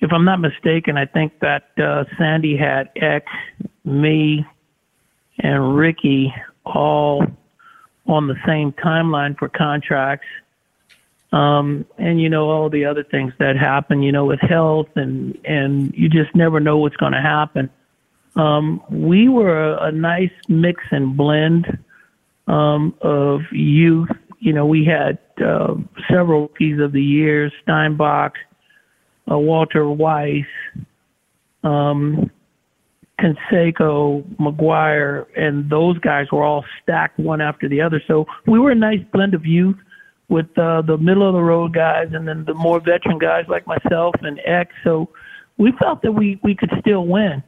If I'm not mistaken, I think that uh, Sandy had Eck, me, and Ricky all on the same timeline for contracts. Um, and you know all the other things that happen, you know, with health and and you just never know what's going to happen. Um, we were a, a, nice mix and blend um, of youth. You know, we had uh, several rookies of the year: Steinbach, uh, Walter Weiss, um, Canseco, McGwire, and those guys were all stacked one after the other. So we were a nice blend of youth with uh, the middle of the road guys, and then the more veteran guys like myself and Eck. So we felt that we we could still win.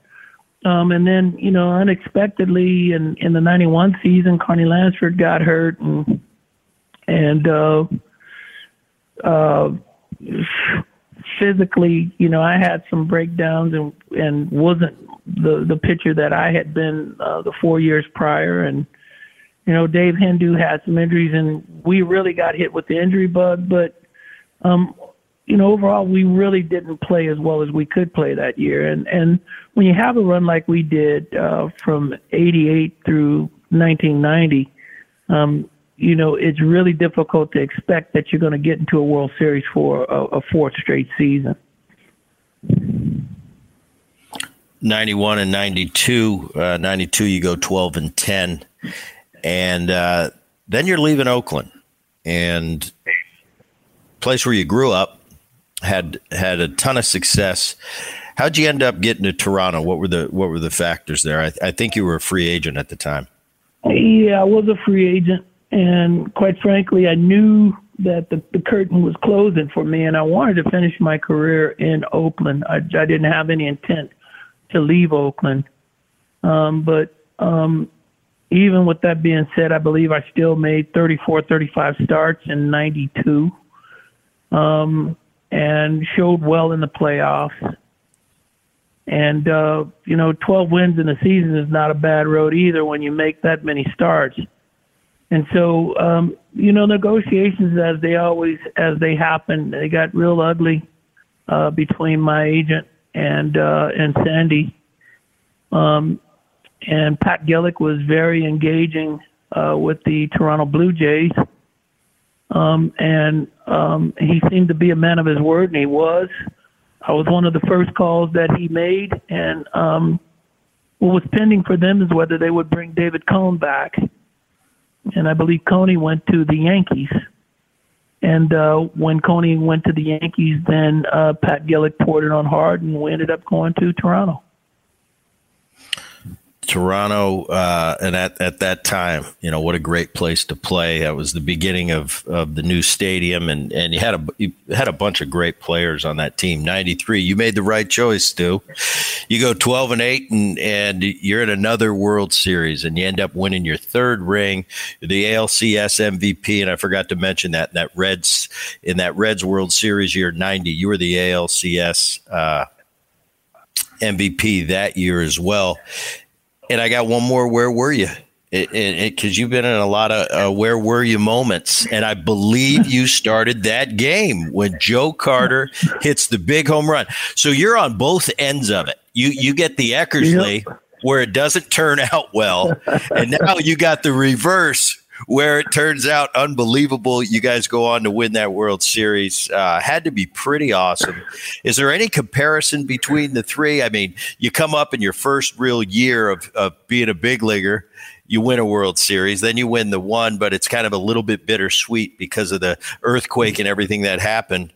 Um, and then, you know, unexpectedly in, in the 91 season, Carney Lansford got hurt and, and, uh, uh, physically, you know, I had some breakdowns and, and wasn't the, the pitcher that I had been, uh, the four years prior. And, you know, Dave Hendu had some injuries and we really got hit with the injury bug, but, um, you know, overall, we really didn't play as well as we could play that year. And and when you have a run like we did uh, from '88 through 1990, um, you know, it's really difficult to expect that you're going to get into a World Series for a, a fourth straight season. 91 and 92. Uh, 92, you go 12 and 10. And uh, then you're leaving Oakland and place where you grew up, had had a ton of success. How'd you end up getting to Toronto? What were the what were the factors there? I, I think you were a free agent at the time. Yeah, I was a free agent, and quite frankly, I knew that the, the curtain was closing for me, and I wanted to finish my career in Oakland. I, I didn't have any intent to leave Oakland, um, but um, even with that being said, I believe I still made 34, 35 starts in '92, um, and showed well in the playoffs. And, uh, you know, 12 wins in a season is not a bad road either when you make that many starts. And so, um, you know, negotiations as they always, as they happen, they got real ugly uh, between my agent and, uh, and Sandy. Um, and Pat Gillick was very engaging uh, with the Toronto Blue Jays. Um, and um, he seemed to be a man of his word, and he was. I was one of the first calls that he made, and um, what was pending for them is whether they would bring David Cone back. And I believe Coney went to the Yankees. And uh, when Coney went to the Yankees, then uh, Pat Gillick poured it on hard, and we ended up going to Toronto. Toronto, uh, and at, at that time, you know what a great place to play. That was the beginning of, of the new stadium, and, and you had a you had a bunch of great players on that team. Ninety three, you made the right choice, Stu. You go twelve and eight, and and you're in another World Series, and you end up winning your third ring, the ALCS MVP. And I forgot to mention that that Reds in that Reds World Series year ninety, you were the ALCS. Uh, MVP that year as well. And I got one more. Where were you? Because you've been in a lot of uh, where were you moments, and I believe you started that game when Joe Carter hits the big home run. So you're on both ends of it. You you get the Eckersley yep. where it doesn't turn out well, and now you got the reverse where it turns out unbelievable. You guys go on to win that World Series. Uh, had to be pretty awesome. Is there any comparison between the three? I mean, you come up in your first real year of, of being a big leaguer. You win a World Series, then you win the one, but it's kind of a little bit bittersweet because of the earthquake and everything that happened.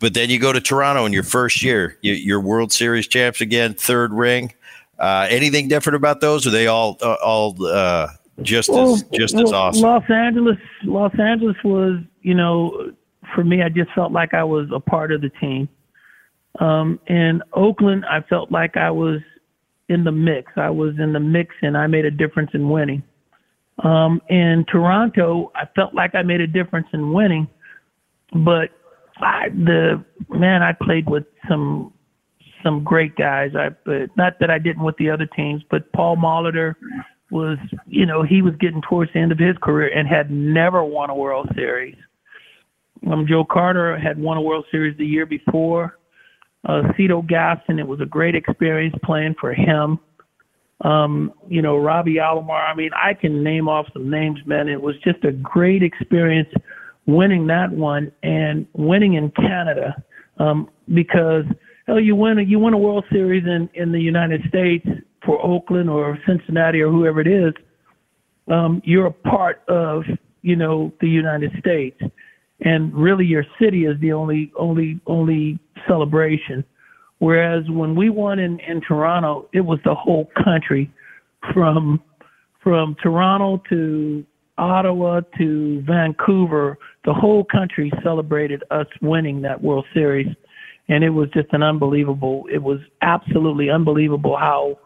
But then you go to Toronto in your first year, you, are World Series champs again, third ring. Uh, anything different about those? Are they all uh, all uh, just well, as just well, as awesome. Los Angeles, Los Angeles was, you know, for me, I just felt like I was a part of the team. Um, in Oakland, I felt like I was in the mix. I was in the mix, and I made a difference in winning. Um, in Toronto, I felt like I made a difference in winning, but I, the man, I played with some some great guys. I but not that I didn't with the other teams, but Paul Molitor, was, you know, he was getting towards the end of his career and had never won a World Series. Um, Joe Carter had won a World Series the year before. Uh, Cito Gaston, it was a great experience playing for him. Um, you know, Robbie Alomar. I mean, I can name off some names, man. It was just a great experience winning that one and winning in Canada um, because hell, you win a, you win a World Series in in the United States for Oakland or Cincinnati or whoever it is, um, you're a part of you know the United States, and really your city is the only only only celebration. Whereas when we won in, in Toronto, it was the whole country, from from Toronto to Ottawa to Vancouver, the whole country celebrated us winning that World Series, and it was just an unbelievable. It was absolutely unbelievable how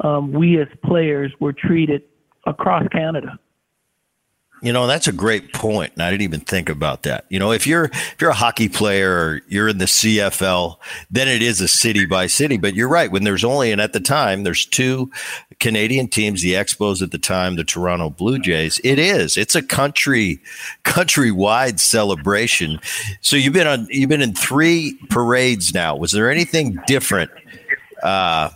um, we as players were treated across Canada. You know, that's a great point. And I didn't even think about that. You know, if you're if you're a hockey player or you're in the CFL, then it is a city by city. But you're right. When there's only and at the time there's two Canadian teams, the Expos at the time, the Toronto Blue Jays. It is. It's a country countrywide celebration. So you've been on you've been in three parades now. Was there anything different? Uh,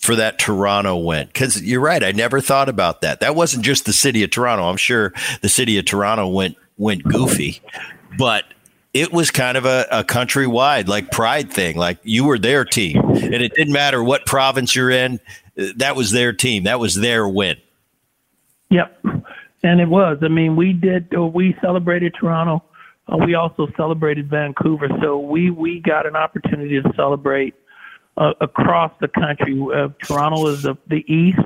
for that Toronto win. Because you're right, I never thought about that. That wasn't just the city of Toronto. I'm sure the city of Toronto went went goofy, but it was kind of a, a countrywide like pride thing. Like you were their team, and it didn't matter what province you're in. That was their team. That was their win. Yep, and it was. I mean, we did. Uh, we celebrated Toronto. Uh, we also celebrated Vancouver. So we we got an opportunity to celebrate uh, across the country. Uh, Toronto was the, the east,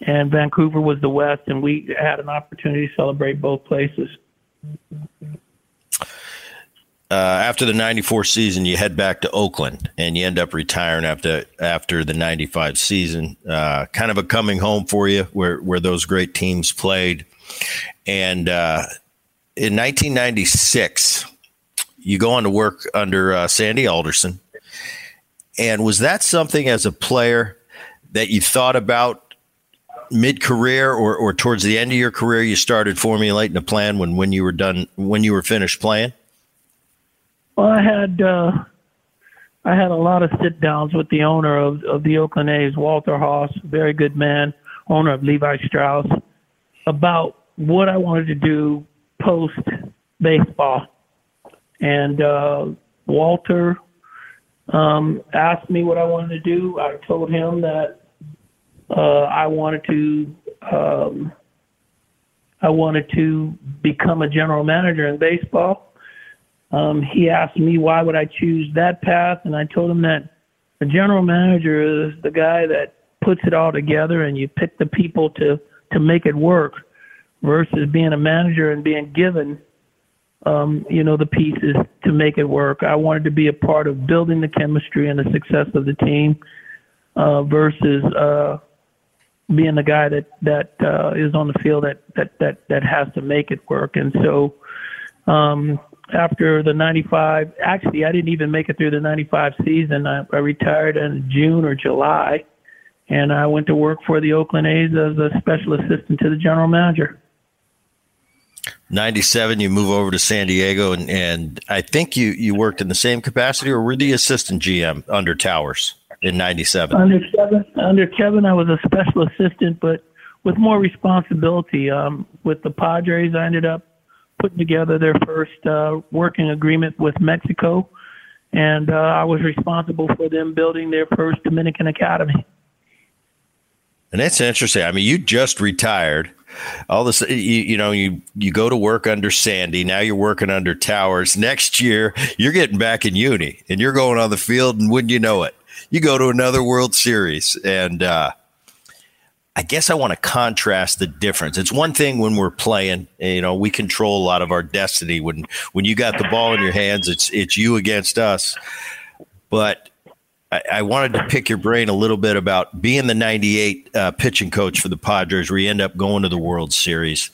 and Vancouver was the west, and we had an opportunity to celebrate both places. Uh, after the 94 season, you head back to Oakland and you end up retiring after after the 95 season. Uh, kind of a coming home for you where, where those great teams played. And uh, in 1996, you go on to work under uh, Sandy Alderson and was that something as a player that you thought about mid career or, or towards the end of your career you started formulating a plan when, when you were done when you were finished playing? Well, I had uh, I had a lot of sit downs with the owner of, of the Oakland A's, Walter Haas, very good man, owner of Levi Strauss, about what I wanted to do post baseball. And uh, Walter um, asked me what I wanted to do. I told him that uh, I wanted to um, I wanted to become a general manager in baseball. Um, he asked me why would I choose that path, and I told him that the general manager is the guy that puts it all together, and you pick the people to to make it work, versus being a manager and being given um, you know, the pieces to make it work. I wanted to be a part of building the chemistry and the success of the team uh, versus uh, being the guy that that uh, is on the field that that that that has to make it work. And so, um, after the '95, actually, I didn't even make it through the '95 season. I, I retired in June or July, and I went to work for the Oakland A's as a special assistant to the general manager. 97 you move over to san diego and, and i think you, you worked in the same capacity or were the assistant gm under towers in 97 under kevin under kevin i was a special assistant but with more responsibility um, with the padres i ended up putting together their first uh, working agreement with mexico. And uh, i was responsible for them building their first dominican academy and that's interesting i mean you just retired all this you, you know you you go to work under sandy now you're working under towers next year you're getting back in uni and you're going on the field and wouldn't you know it you go to another world series and uh, I guess I want to contrast the difference. It's one thing when we're playing, you know, we control a lot of our destiny. When when you got the ball in your hands, it's it's you against us. But I, wanted to pick your brain a little bit about being the 98 uh, pitching coach for the Padres, where you end up going to the World Series.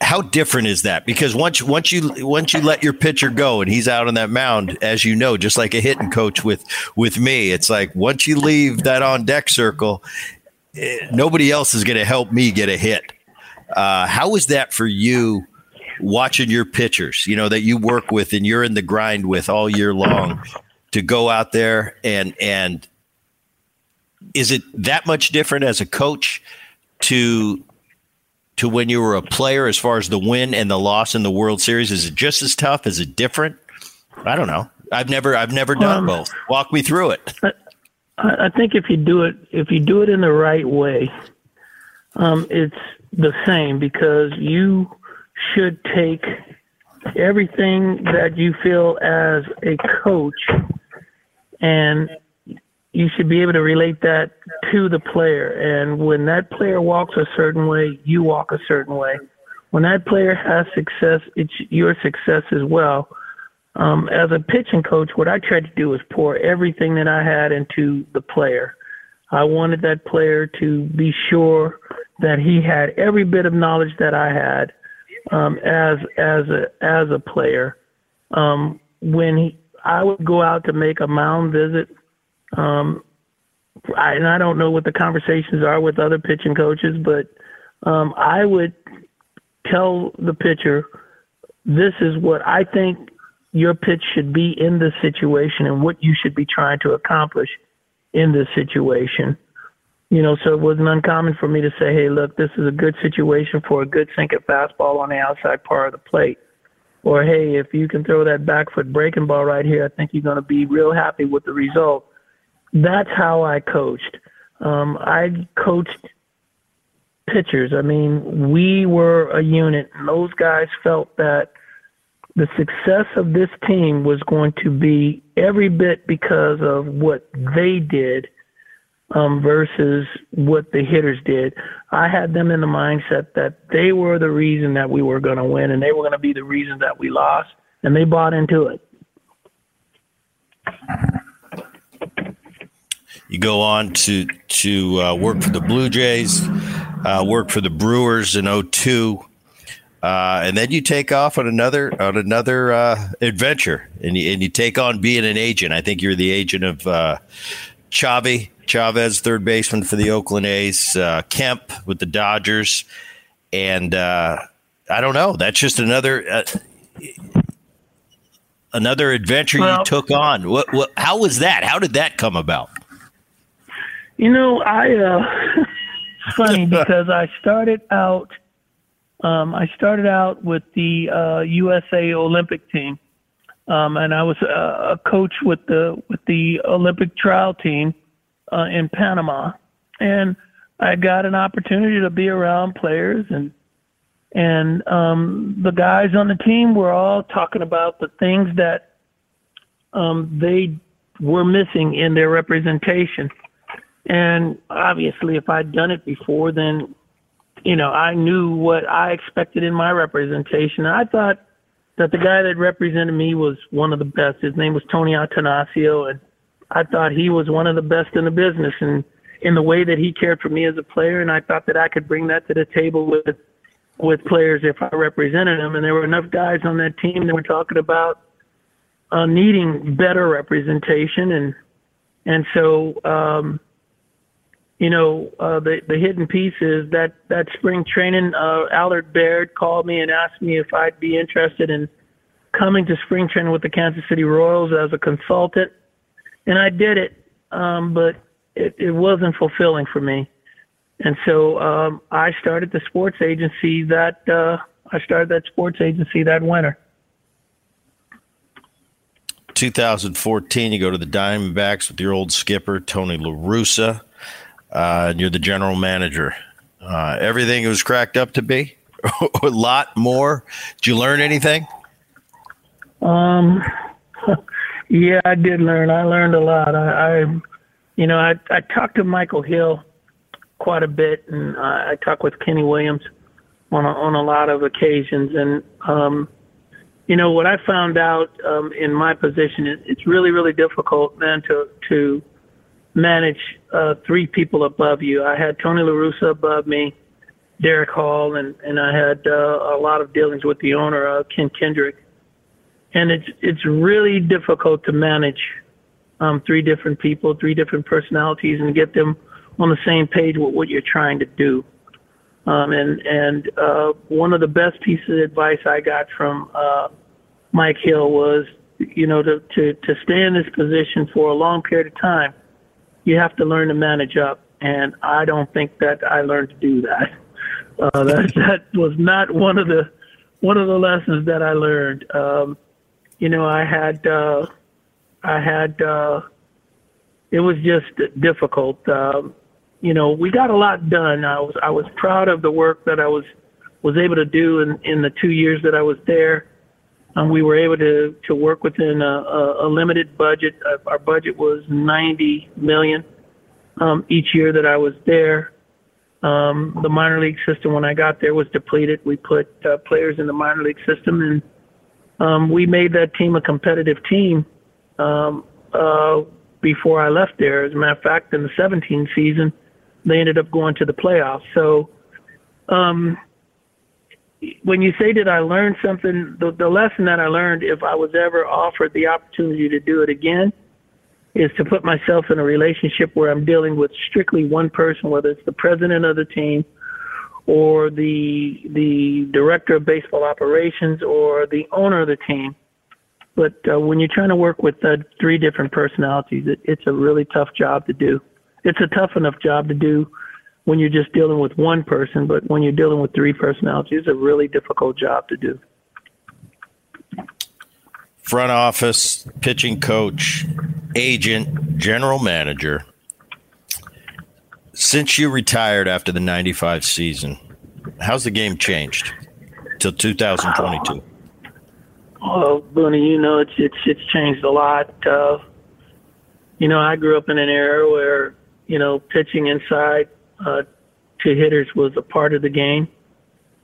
How different is that? Because once once you once you let your pitcher go and he's out on that mound, as you know, just like a hitting coach with with me, it's like once you leave that on deck circle, eh, nobody else is going to help me get a hit. Uh, how is that for you? watching your pitchers, you know, that you work with and you're in the grind with all year long to go out there and and is it that much different as a coach to to when you were a player as far as the win and the loss in the World Series? Is it just as tough? Is it different? I don't know. I've never I've never done um, both. Walk me through it. I, I, think if you do it if you do it in the right way, um, it's the same because you should take everything that you feel as a coach and you should be able to relate that to the player. And when that player walks a certain way, you walk a certain way. When that player has success, it's your success as well. Um, as a pitching coach, what I tried to do was pour everything that I had into the player. I wanted that player to be sure that he had every bit of knowledge that I had um, as as a as a player. Um, when he, I would go out to make a mound visit, um, I, and I don't know what the conversations are with other pitching coaches, but um, I would tell the pitcher, "This is what I think your pitch should be in this situation, and what you should be trying to accomplish in this situation." You know, so it wasn't uncommon for me to say, "Hey, look, this is a good situation for a good sinker fastball on the outside part of the plate." Or, hey, if you can throw that back foot breaking ball right here, I think you're going to be real happy with the result that's how I coached. Um, I coached pitchers. I mean, we were a unit, and those guys felt that the success of this team was going to be every bit because of what they did um, versus what the hitters did. I had them in the mindset that they were the reason that we were going to win, and they were going to be the reason that we lost, and they bought into it. You go on to to uh, work for the Blue Jays, uh, work for the Brewers in 02. Uh, and then you take off on another on another uh, adventure, and you, and you take on being an agent. I think you're the agent of uh, Chavi Chavez, third baseman for the Oakland A's, uh, Kemp with the Dodgers, and uh, I don't know. That's just another uh, another adventure well, you took on. What, what? How was that? How did that come about? You know, I uh it's funny because I started out um I started out with the uh USA Olympic team. Um and I was uh, a coach with the with the Olympic trial team uh in Panama. And I got an opportunity to be around players and and um the guys on the team were all talking about the things that um they were missing in their representation and obviously, if I'd done it before, then, you know, I knew what I expected in my representation. I thought that the guy that represented me was one of the best. His name was Tony Attanasio, and I thought he was one of the best in the business. And in the way that he cared for me as a player, and I thought that I could bring that to the table with with players if I represented them. And there were enough guys on that team that were talking about uh, needing better representation, and and so um, you know, uh, the the hidden piece is that that spring training. Uh, Allard Baird called me and asked me if I'd be interested in coming to spring training with the Kansas City Royals as a consultant, and I did it, um, but it, it wasn't fulfilling for me, and so um, I started the sports agency that uh, I started that sports agency that winter. 2014, you go to the Diamondbacks with your old skipper Tony La Russa uh, and you're the general manager. Uh, everything was cracked up to be, a lot more. Did you learn anything? Um, yeah, I did learn. I learned a lot. I, I you know, I I talked to Michael Hill quite a bit, and I, I talked with Kenny Williams on a, on a lot of occasions, and um, you know what I found out um, in my position is it's really really difficult, man, to to manage uh, three people above you. I had Tony La Russa above me, Derrick Hall, and and I had uh, a lot of dealings with the owner, uh, Ken Kendrick. And it's it's really difficult to manage um, three different people, three different personalities, and get them on the same page with what you're trying to do. Um, and and uh, one of the best pieces of advice I got from uh, Mike Hill was, you know, to, to to stay in this position for a long period of time you have to learn to manage up. And I don't think that I learned to do that. Uh, that that was not one of the one of the lessons that I learned. Um, you know, I had uh, I had uh, it was just difficult. Um, you know, we got a lot done. I was I was proud of the work that I was was able to do in in the two years that I was there. Um, we were able to, to work within a, a, a limited budget. Our budget was 90 million um, each year that I was there. Um, the minor league system when I got there was depleted. We put uh, players in the minor league system, and um, we made that team a competitive team um, uh, before I left there. As a matter of fact, in the 17 season, they ended up going to the playoffs. So Um, when you say did I learn something, the, the lesson that I learned, if I was ever offered the opportunity to do it again, is to put myself in a relationship where I'm dealing with strictly one person, whether it's the president of the team or the the director of baseball operations or the owner of the team. But uh, when you're trying to work with uh, three different personalities, it, it's a really tough job to do. It's a tough enough job to do when you're just dealing with one person, but when you're dealing with three personalities, it's a really difficult job to do. Front office, pitching coach, agent, general manager. Since you retired after the 95 season, how's the game changed till 2022? Oh, Booney, you know, it's, it's, it's changed a lot. Uh, you know, I grew up in an era where, you know, pitching inside uh, to hitters was a part of the game.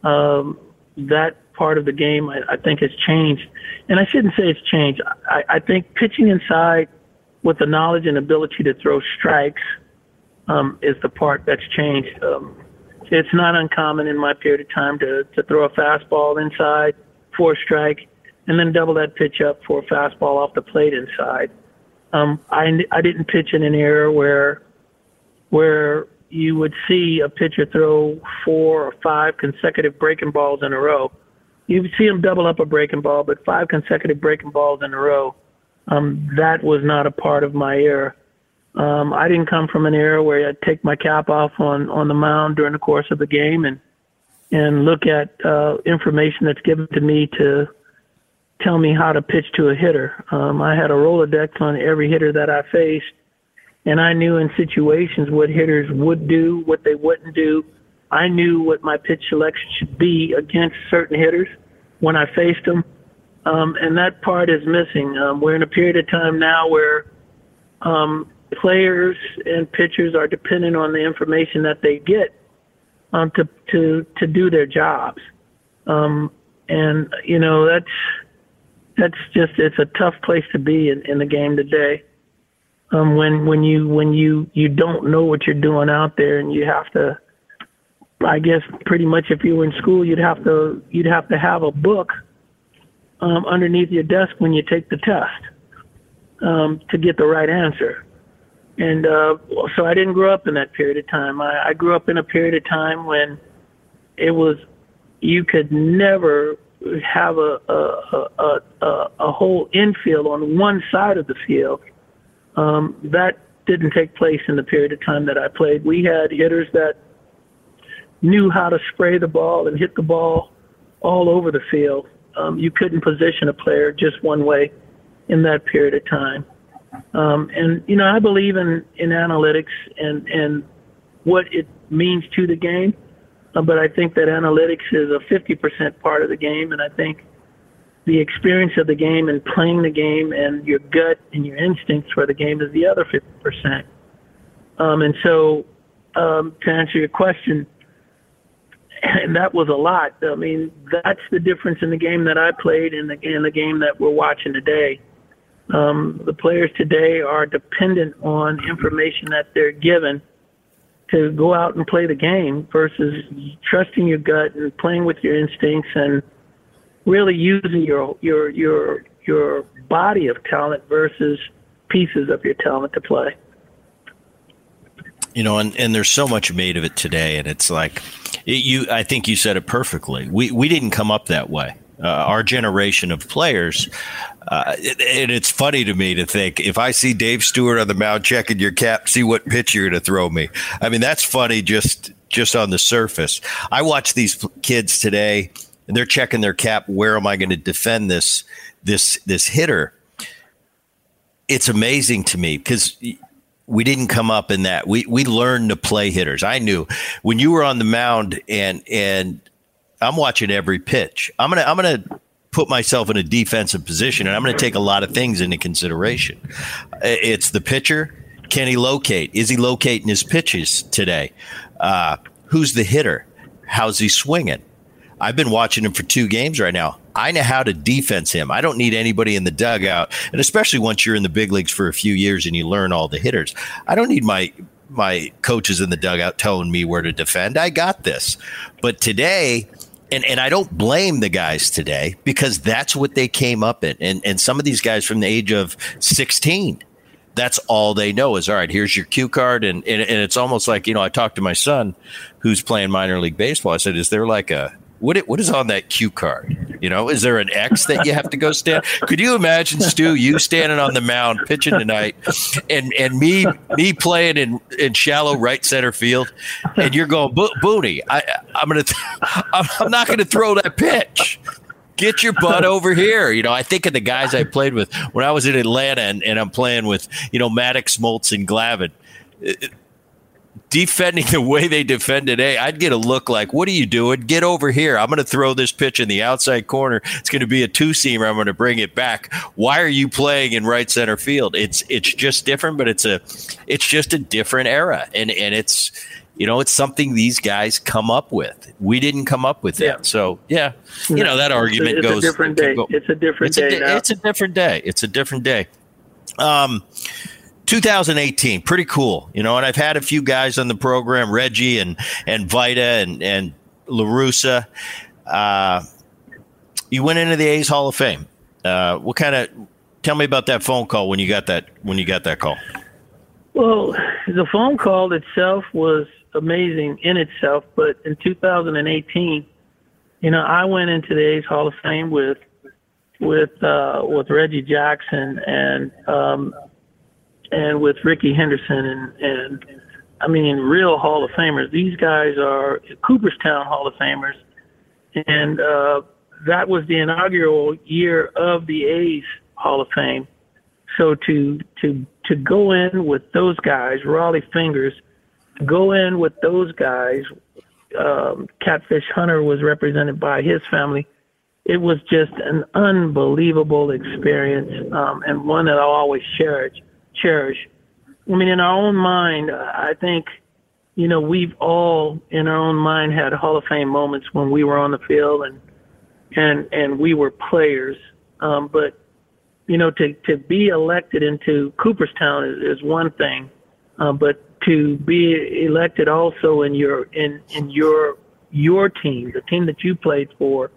Um, that part of the game, I, I think, has changed. And I shouldn't say it's changed. I, I think pitching inside with the knowledge and ability to throw strikes um, is the part that's changed. Um, it's not uncommon in my period of time to, to throw a fastball inside for a strike and then double that pitch up for a fastball off the plate inside. Um, I, I didn't pitch in an era where where you would see a pitcher throw four or five consecutive breaking balls in a row. You would see him double up a breaking ball, but five consecutive breaking balls in a row, um, that was not a part of my era. Um, I didn't come from an era where I'd take my cap off on, on the mound during the course of the game and and look at uh, information that's given to me to tell me how to pitch to a hitter. Um, I had a Rolodex on every hitter that I faced and I knew in situations what hitters would do, what they wouldn't do. I knew what my pitch selection should be against certain hitters when I faced them, um, and that part is missing. Um, we're in a period of time now where um, players and pitchers are dependent on the information that they get um, to to to do their jobs, um, and you know that's that's just it's a tough place to be in, in the game today um, when when you when you you don't know what you're doing out there and you have to I guess pretty much if you were in school you'd have to you'd have to have a book um, underneath your desk when you take the test um, to get the right answer. And uh, so I didn't grow up in that period of time. I, I grew up in a period of time when it was you could never have a a, a, a, a whole infield on one side of the field um, that didn't take place in the period of time that I played. We had hitters that knew how to spray the ball and hit the ball all over the field. Um, you couldn't position a player just one way in that period of time. Um, and you know, I believe in in analytics and and what it means to the game, uh, but I think that analytics is a 50% part of the game, and I think the experience of the game and playing the game and your gut and your instincts for the game is the other 50%. Um, and so, um, to answer your question, and that was a lot. I mean, that's the difference in the game that I played and the, in the game that we're watching today. Um, the players today are dependent on information that they're given to go out and play the game versus trusting your gut and playing with your instincts and – really using your your your your body of talent versus pieces of your talent to play. You know, and, and there's so much made of it today, and it's like it, you. I think you said it perfectly. We we didn't come up that way. Uh, our generation of players, uh, and it's funny to me to think if I see Dave Stewart on the mound checking your cap, see what pitch you're going to throw me. I mean, that's funny just just on the surface. I watch these kids today and they're checking their cap. Where am I going to defend this this this hitter? It's amazing to me because we didn't come up in that. We we learned to play hitters. I knew when you were on the mound and and I'm watching every pitch. I'm gonna I'm gonna put myself in a defensive position and I'm gonna take a lot of things into consideration. It's the pitcher. Can he locate? Is he locating his pitches today? Uh, who's the hitter? How's he swinging? I've been watching him for two games right now. I know how to defense him. I don't need anybody in the dugout, and especially once you're in the big leagues for a few years and you learn all the hitters. I don't need my my coaches in the dugout telling me where to defend. I got this. But today, and, and I don't blame the guys today because that's what they came up in. And, and some of these guys from the age of 16, that's all they know is all right, here's your cue card. And, and, and it's almost like, you know, I talked to my son who's playing minor league baseball. I said, is there like a, what what is on that cue card? You know, is there an X that you have to go stand? Could you imagine, Stu, you standing on the mound pitching tonight, and and me me playing in, in shallow right center field, and you're going Bo- Booney, I I'm gonna th- I'm, not gonna throw that pitch. Get your butt over here. You know, I think of the guys I played with when I was in Atlanta and, and I'm playing with, you know, Maddox, Smoltz, and Glavine defending the way they defend today, I'd get a look like, "What are you doing? Get over here! I'm going to throw this pitch in the outside corner. It's going to be a two seamer. I'm going to bring it back. Why are you playing in right center field? It's it's just different, but it's a it's just a different era, and and it's." You know, it's something these guys come up with. We didn't come up with Yeah. that. So, yeah, you know, that argument it's goes. a different day. go- It's a different it's a, day di- now. it's a different day. It's a different day. Um, 2018, pretty cool, you know. And I've had a few guys on the program, Reggie and and Vida and and La Russa. Uh, you went into the A's Hall of Fame. Uh, what kind of? Tell me about that phone call when you got that when you got that call. Well, the phone call itself was amazing in itself, but in 2018, you know, I went into the A's Hall of Fame with with uh, with Reggie Jackson and um, and with Rickey Henderson and and I mean real Hall of Famers. These guys are Cooperstown Hall of Famers, and uh, that was the inaugural year of the A's Hall of Fame. So to to to go in with those guys, Rollie Fingers, go in with those guys. Um, Catfish Hunter was represented by his family. It was just an unbelievable experience, um, and one that I'll always cherish. Cherish. I mean, in our own mind, I think, you know, we've all in our own mind had Hall of Fame moments when we were on the field and and and we were players. Um, but you know, to, to be elected into Cooperstown is, is one thing, uh, but to be elected also in your in in your your team, the team that you played for,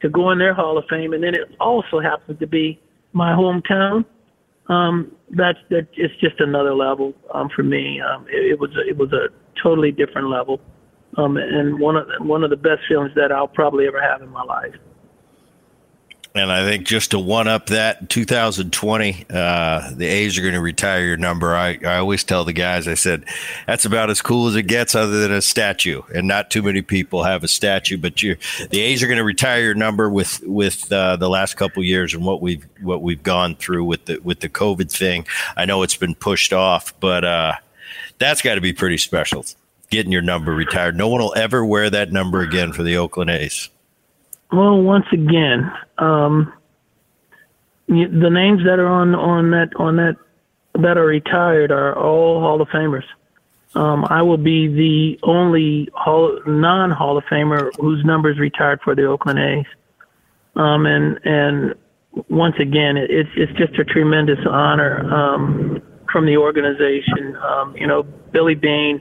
to go in their Hall of Fame, and then it also happens to be my hometown. Um, that's that. It's just another level um, for me. Um, it, it was it was a totally different level, um, and one of one of the best feelings that I'll probably ever have in my life. And I think just to one up that, in 2020, uh, the A's are going to retire your number. I, I always tell the guys, I said, that's about as cool as it gets, other than a statue. And not too many people have a statue, but you, the A's are going to retire your number with with uh, the last couple years and what we've what we've gone through with the with the COVID thing. I know it's been pushed off, but uh, that's got to be pretty special. Getting your number retired. No one will ever wear that number again for the Oakland A's. Well, once again, um, the names that are on on that on that that are retired are all Hall of Famers. Um, I will be the only hall, non Hall of Famer whose number is retired for the Oakland A's. Um, and and once again, it, it's it's just a tremendous honor um, from the organization. Um, you know, Billy Beane,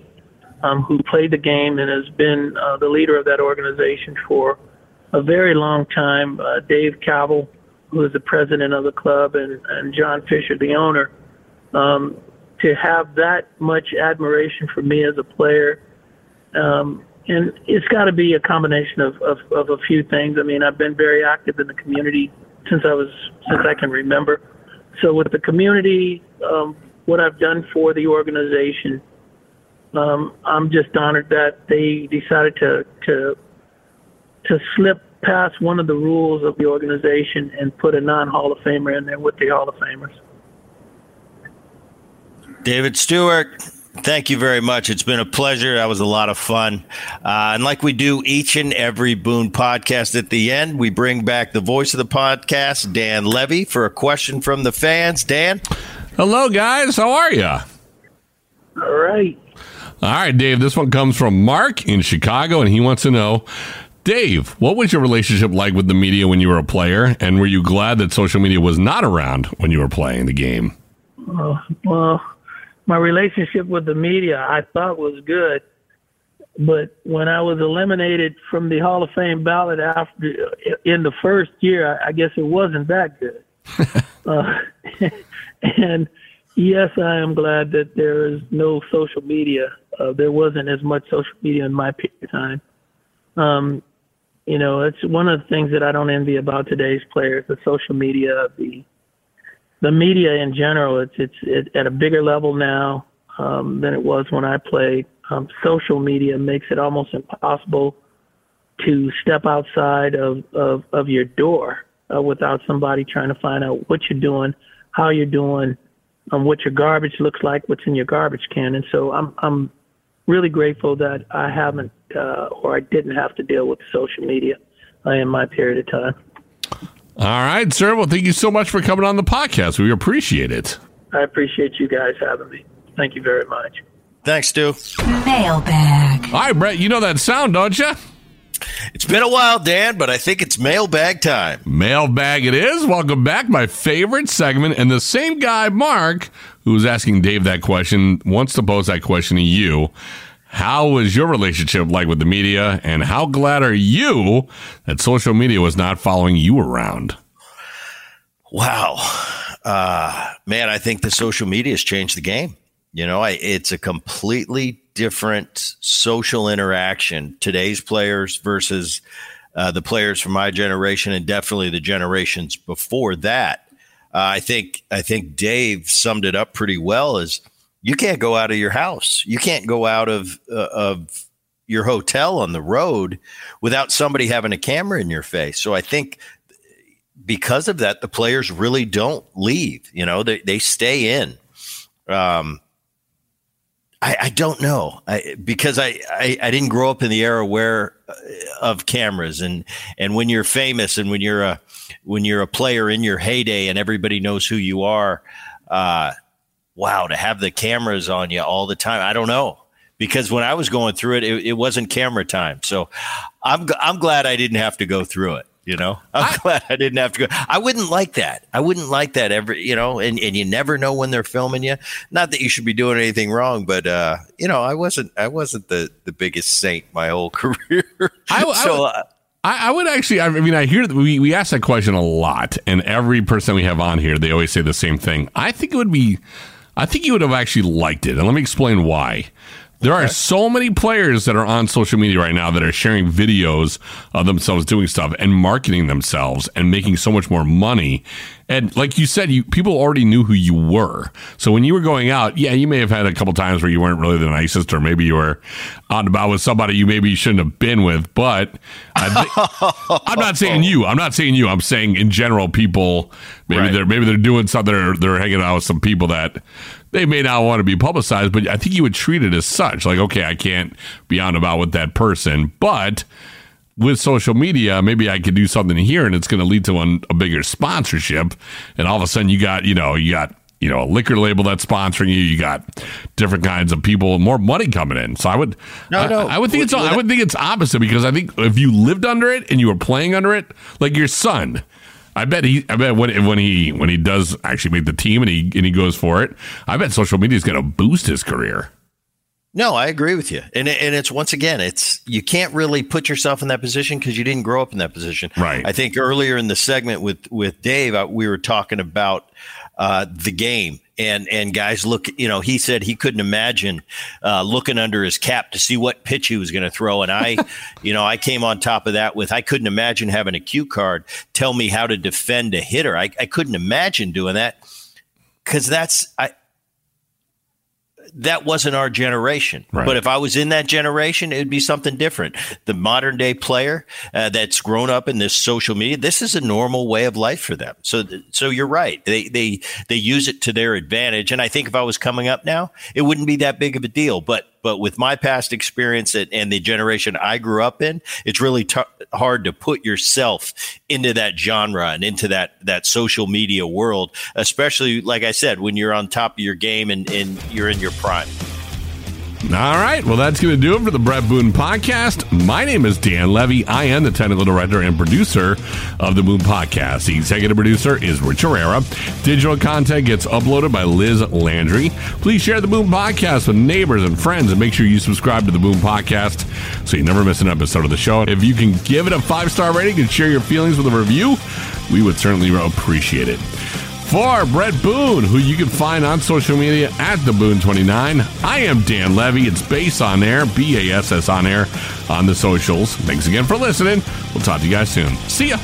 um, who played the game and has been uh, the leader of that organization for a very long time. Uh, Dave Kaval, who is the president of the club, and, and John Fisher, the owner. Um, to have that much admiration for me as a player, um, and it's got to be a combination of, of, of a few things. I mean, I've been very active in the community since I was since I can remember. So with the community, um, what I've done for the organization, um, I'm just honored that they decided to to to slip past one of the rules of the organization and put a non Hall of Famer in there with the Hall of Famers. David Stewart, thank you very much. It's been a pleasure. That was a lot of fun. Uh, and like we do each and every Boone podcast at the end, we bring back the voice of the podcast, Dan Levy, for a question from the fans. Dan? Hello, guys. How are you? All right. All right, Dave. This one comes from Mark in Chicago, and he wants to know Dave, what was your relationship like with the media when you were a player? And were you glad that social media was not around when you were playing the game? Uh, well, my relationship with the media I thought was good, but when I was eliminated from the Hall of Fame ballot after in the first year, I guess it wasn't that good. uh, and yes, I am glad that there is no social media. Uh, there wasn't as much social media in my period of time. Um, you know, it's one of the things that I don't envy about today's players: the social media, the the media in general. It's it's it, at a bigger level now um, than it was when I played. Um, social media makes it almost impossible to step outside of of, of your door uh, without somebody trying to find out what you're doing, how you're doing, um, what your garbage looks like, what's in your garbage can. And so I'm I'm really grateful that I haven't uh, or I didn't have to deal with social media uh, in my period of time. All right, sir. Well, thank you so much for coming on the podcast. We appreciate it. I appreciate you guys having me. Thank you very much. Thanks, Stu. Mailbag. All right, Bret. You know that sound, don't you? It's been a while, Dan, but I think it's mailbag time. Mailbag it is. Welcome back. My favorite segment. And the same guy, Mark, who was asking Dave that question, wants to pose that question to you. How was your relationship like with the media? And how glad are you that social media was not following you around? Wow. Uh, man, I think the social media has changed the game. You know, I, it's a completely different social interaction. Today's players versus uh, the players from my generation, and definitely the generations before that. Uh, I think I think Dave summed it up pretty well. Is you can't go out of your house, you can't go out of uh, of your hotel on the road without somebody having a camera in your face. So I think because of that, the players really don't leave. You know, they they stay in. Um, I, I don't know I, because I, I, I didn't grow up in the era where uh, of cameras and and when you're famous and when you're a when you're a player in your heyday and everybody knows who you are, uh, wow, to have the cameras on you all the time. I don't know because when I was going through it, it, it wasn't camera time. So I'm I'm glad I didn't have to go through it. You know, I'm I, glad I didn't have to go. I wouldn't like that. I wouldn't like that ever, you know, and, and you never know when they're filming you. Not that you should be doing anything wrong, but, uh, you know, I wasn't, I wasn't the, the biggest saint my whole career. I, so, I, I, I, would actually, I mean, I hear that we, we ask that question a lot, and every person we have on here, they always say the same thing. I think it would be, I think you would have actually liked it. And let me explain why. There okay. are so many players that are on social media right now that are sharing videos of themselves doing stuff and marketing themselves and making so much more money. And like you said, you people already knew who you were. So when you were going out, yeah, you may have had a couple times where you weren't really the nicest, or maybe you were on about with somebody you maybe shouldn't have been with. But I am not saying you. I'm not saying you. I'm saying in general, people maybe right. they're maybe they're doing something. They're, they're hanging out with some people that they may not want to be publicized, but I think you would treat it as such. Like, okay, I can't be on about with that person, but with social media, maybe I could do something here and it's going to lead to one, a bigger sponsorship. And all of a sudden you got, you know, you got, you know, a liquor label that's sponsoring you. You got different kinds of people, and more money coming in. So I would, no, no, I, I would think it's, I would think it's opposite because I think if you lived under it and you were playing under it, like your son, I bet he. I bet when when he when he does actually make the team and he and he goes for it, I bet social media is going to boost his career. No, I agree with you, and and it's once again, it's you can't really put yourself in that position because you didn't grow up in that position. Right. I think earlier in the segment with with Dave, uh, we were talking about uh, the game and and guys look you know he said he couldn't imagine uh, looking under his cap to see what pitch he was going to throw and i you know i came on top of that with i couldn't imagine having a cue card tell me how to defend a hitter i, I couldn't imagine doing that because that's i that wasn't our generation. Right. But if I was in that generation, it would be something different. The modern day player uh, that's grown up in this social media, this is a normal way of life for them. So, so you're right. They they they use it to their advantage. And I think if I was coming up now, it wouldn't be that big of a deal. But but with my past experience and the generation I grew up in, it's really t- hard to put yourself into that genre and into that that social media world, especially like I said, when you're on top of your game and, and you're in your prime. All right. Well, that's going to do it for the Bret Boone podcast. My name is Dan Levy. I am the technical director and producer of the Boone podcast. The executive producer is Rich Herrera. Digital content gets uploaded by Liz Landry. Please share the Boone podcast with neighbors and friends and make sure you subscribe to the Boone podcast so you never miss an episode of the show. If you can give it a five star rating and share your feelings with a review, we would certainly appreciate it for Bret Boone, who you can find on social media at the Boone29. I am Dan Levy. It's Bass on Air, B A S S on Air on the socials. Thanks again for listening. We'll talk to you guys soon. See ya.